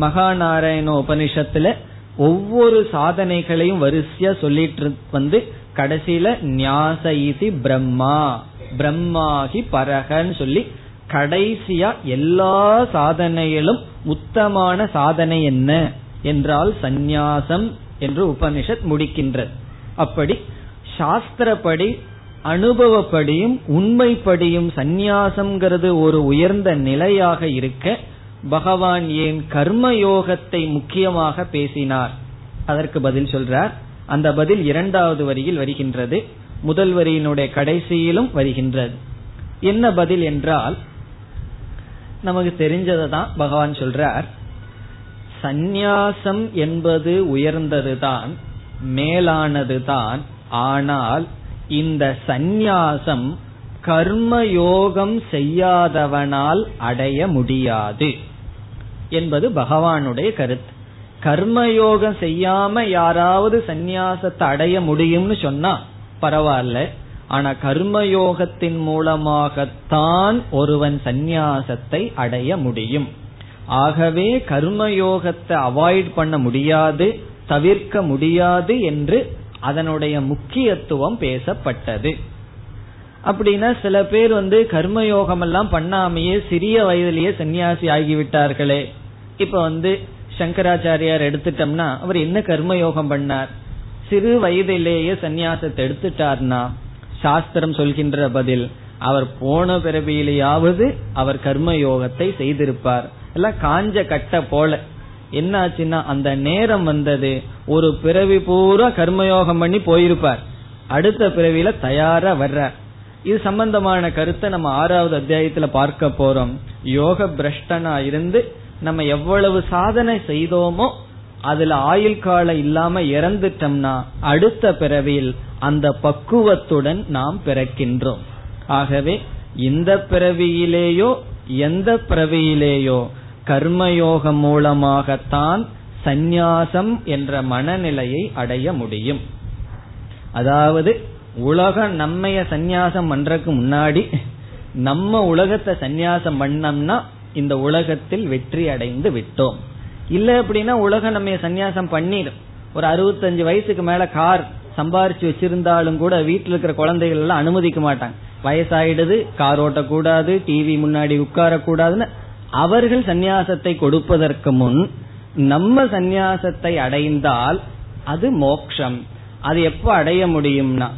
மகாநாராயண உபனிஷத்துல ஒவ்வொரு சாதனைகளையும் வரிசையா சொல்லிட்டு வந்து கடைசியில ஞாச பிரம்மா பிரம்மாகி பரகன்னு சொல்லி கடைசியா எல்லா சாதனையிலும் உத்தமான சாதனை என்ன என்றால் சந்நியாசம் என்று உபனிஷத் முடிக்கின்றது. அப்படி சாஸ்திரப்படி அனுபவப்படியும் உண்மைப்படியும் சந்நியாசம்ங்கிறது ஒரு உயர்ந்த நிலையாக இருக்க பகவான் ஏன் கர்மயோகத்தை முக்கியமாக பேசினார்? அதற்கு பதில் சொல்றார். அந்த பதில் இரண்டாவது வரியில் வருகின்றது. முதல் வரியினுடைய கடைசியிலும் வருகின்றது. என்ன பதில் என்றால் நமக்கு தெரிஞ்சதை தான் பகவான் சொல்றார். சந்நியாசம் என்பது உயர்ந்ததுதான் மேலானதுதான் ஆனால் இந்த சந்நியாசம் கர்மயோகம் செய்யாதவனால் அடைய முடியாது என்பது பகவானுடைய கருத்து. கர்மயோகம் செய்யாம யாராவது சந்நியாசத்தை அடைய முடியும்னு சொன்னா பரவாயில்ல. ஆனா கர்மயோகத்தின் மூலமாகத்தான் ஒருவன் சந்நியாசத்தை அடைய முடியும். ஆகவே கர்மயோகத்தை அவாய்ட் பண்ண முடியாது தவிர்க்க முடியாது என்று அதனுடைய முக்கியத்துவம் பேசப்பட்டது. அப்படின்னா சில பேர் வந்து கர்மயோகம் எல்லாம் பண்ணாமையே சிறிய வயதிலேயே சன்னியாசி ஆகிவிட்டார்களே. இப்ப வந்து சங்கராச்சாரியார் எடுத்துட்டோம்னா அவர் என்ன கர்மயோகம் பண்ணார்? சிறு வயதிலேயே சன்னியாசத்தை எடுத்துட்டார்னா சாஸ்திரம் சொல்கின்ற பதில் அவர் போன பிறவியிலேயாவது அவர் கர்ம யோகத்தை செய்திருப்பார். எல்லாம் காஞ்ச கட்ட போல. என்னாச்சுன்னா அந்த நேரம் வந்தது. ஒரு பிறவி பூரா கர்மயோகம் பண்ணி போயிருப்பார். அடுத்த பிறவியில தயாரா வர்றார். இது சம்பந்தமான கருத்தை நம்ம ஆறாவது அத்தியாயத்துல பார்க்க போறோம். யோக பிரஷ்டனா இருந்து நம்ம எவ்வளவு சாதனை செய்தோமோ அதுல ஆயுள் காலம் இல்லாம இறந்துட்டோம்னா அடுத்த பிறவியில் அந்த பக்குவத்துடன் நாம் பிறக்கின்றோம். ஆகவே இந்த பிறவியிலேயோ எந்த பிறவியிலேயோ கர்மயோகம் மூலமாகத்தான் சந்நியாசம் என்ற மனநிலையை அடைய முடியும். அதாவது உலகம் நம்மைய சந்நியாசம் பண்றதுக்கு முன்னாடி நம்ம உலகத்தை சந்நியாசம் பண்ணோம்னா இந்த உலகத்தில் வெற்றி அடைந்து விட்டோம். இல்ல அப்படின்னா உலகம் நம்ம சந்நியாசம் பண்ணிடும். ஒரு அறுபத்தஞ்சு வயசுக்கு மேல கார் சம்பாரிச்சு வச்சிருந்தாலும் கூட வீட்டில் இருக்கிற குழந்தைகள் எல்லாம் அனுமதிக்க மாட்டாங்க. வயசாயிடுது கார் ஓட்டக்கூடாது டிவி முன்னாடி உட்காரக்கூடாதுன்னு அவர்கள் சந்நியாசத்தை கொடுப்பதற்கு முன் நம்ம சந்நியாசத்தை அடைந்தால் அது மோக்ஷம். அது எப்ப அடைய முடியும்னா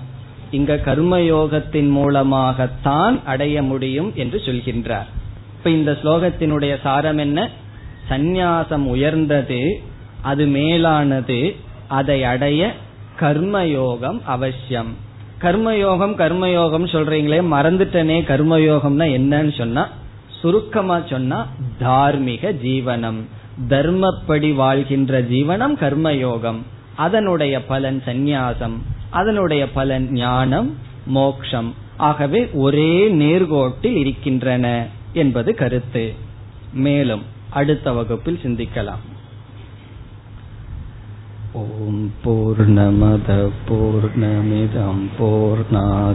இங்க கர்மயோகத்தின் மூலமாகத்தான் அடைய முடியும் என்று சொல்கின்றார். இப்ப இந்த ஸ்லோகத்தினுடைய சாரம் என்ன? சந்நியாசம் உயர்ந்தது அது மேலானது அதை அடைய கர்மயோகம் அவசியம். கர்மயோகம் கர்மயோகம் சொல்றீங்களே மறந்துட்டனே கர்மயோகம்னா என்னன்னு சொன்னா சுருக்கமா சொன்னா தார்மீக ஜீவனம். தர்மப்படி வாழ்கின்ற ஜீவனம் கர்மயோகம். அதனுடைய பலன் சந்நியாசம். அதனுடைய பலன் ஞானம் மோக்ஷம். ஆகவே ஒரே நேர்கோட்டில் இருக்கின்றன என்பது கருத்து. மேலும் அடுத்த வகுப்பில் சிந்திக்கலாம். ஓம் பூர்ணமத பூர்ணமிதம் பூர்ணாத்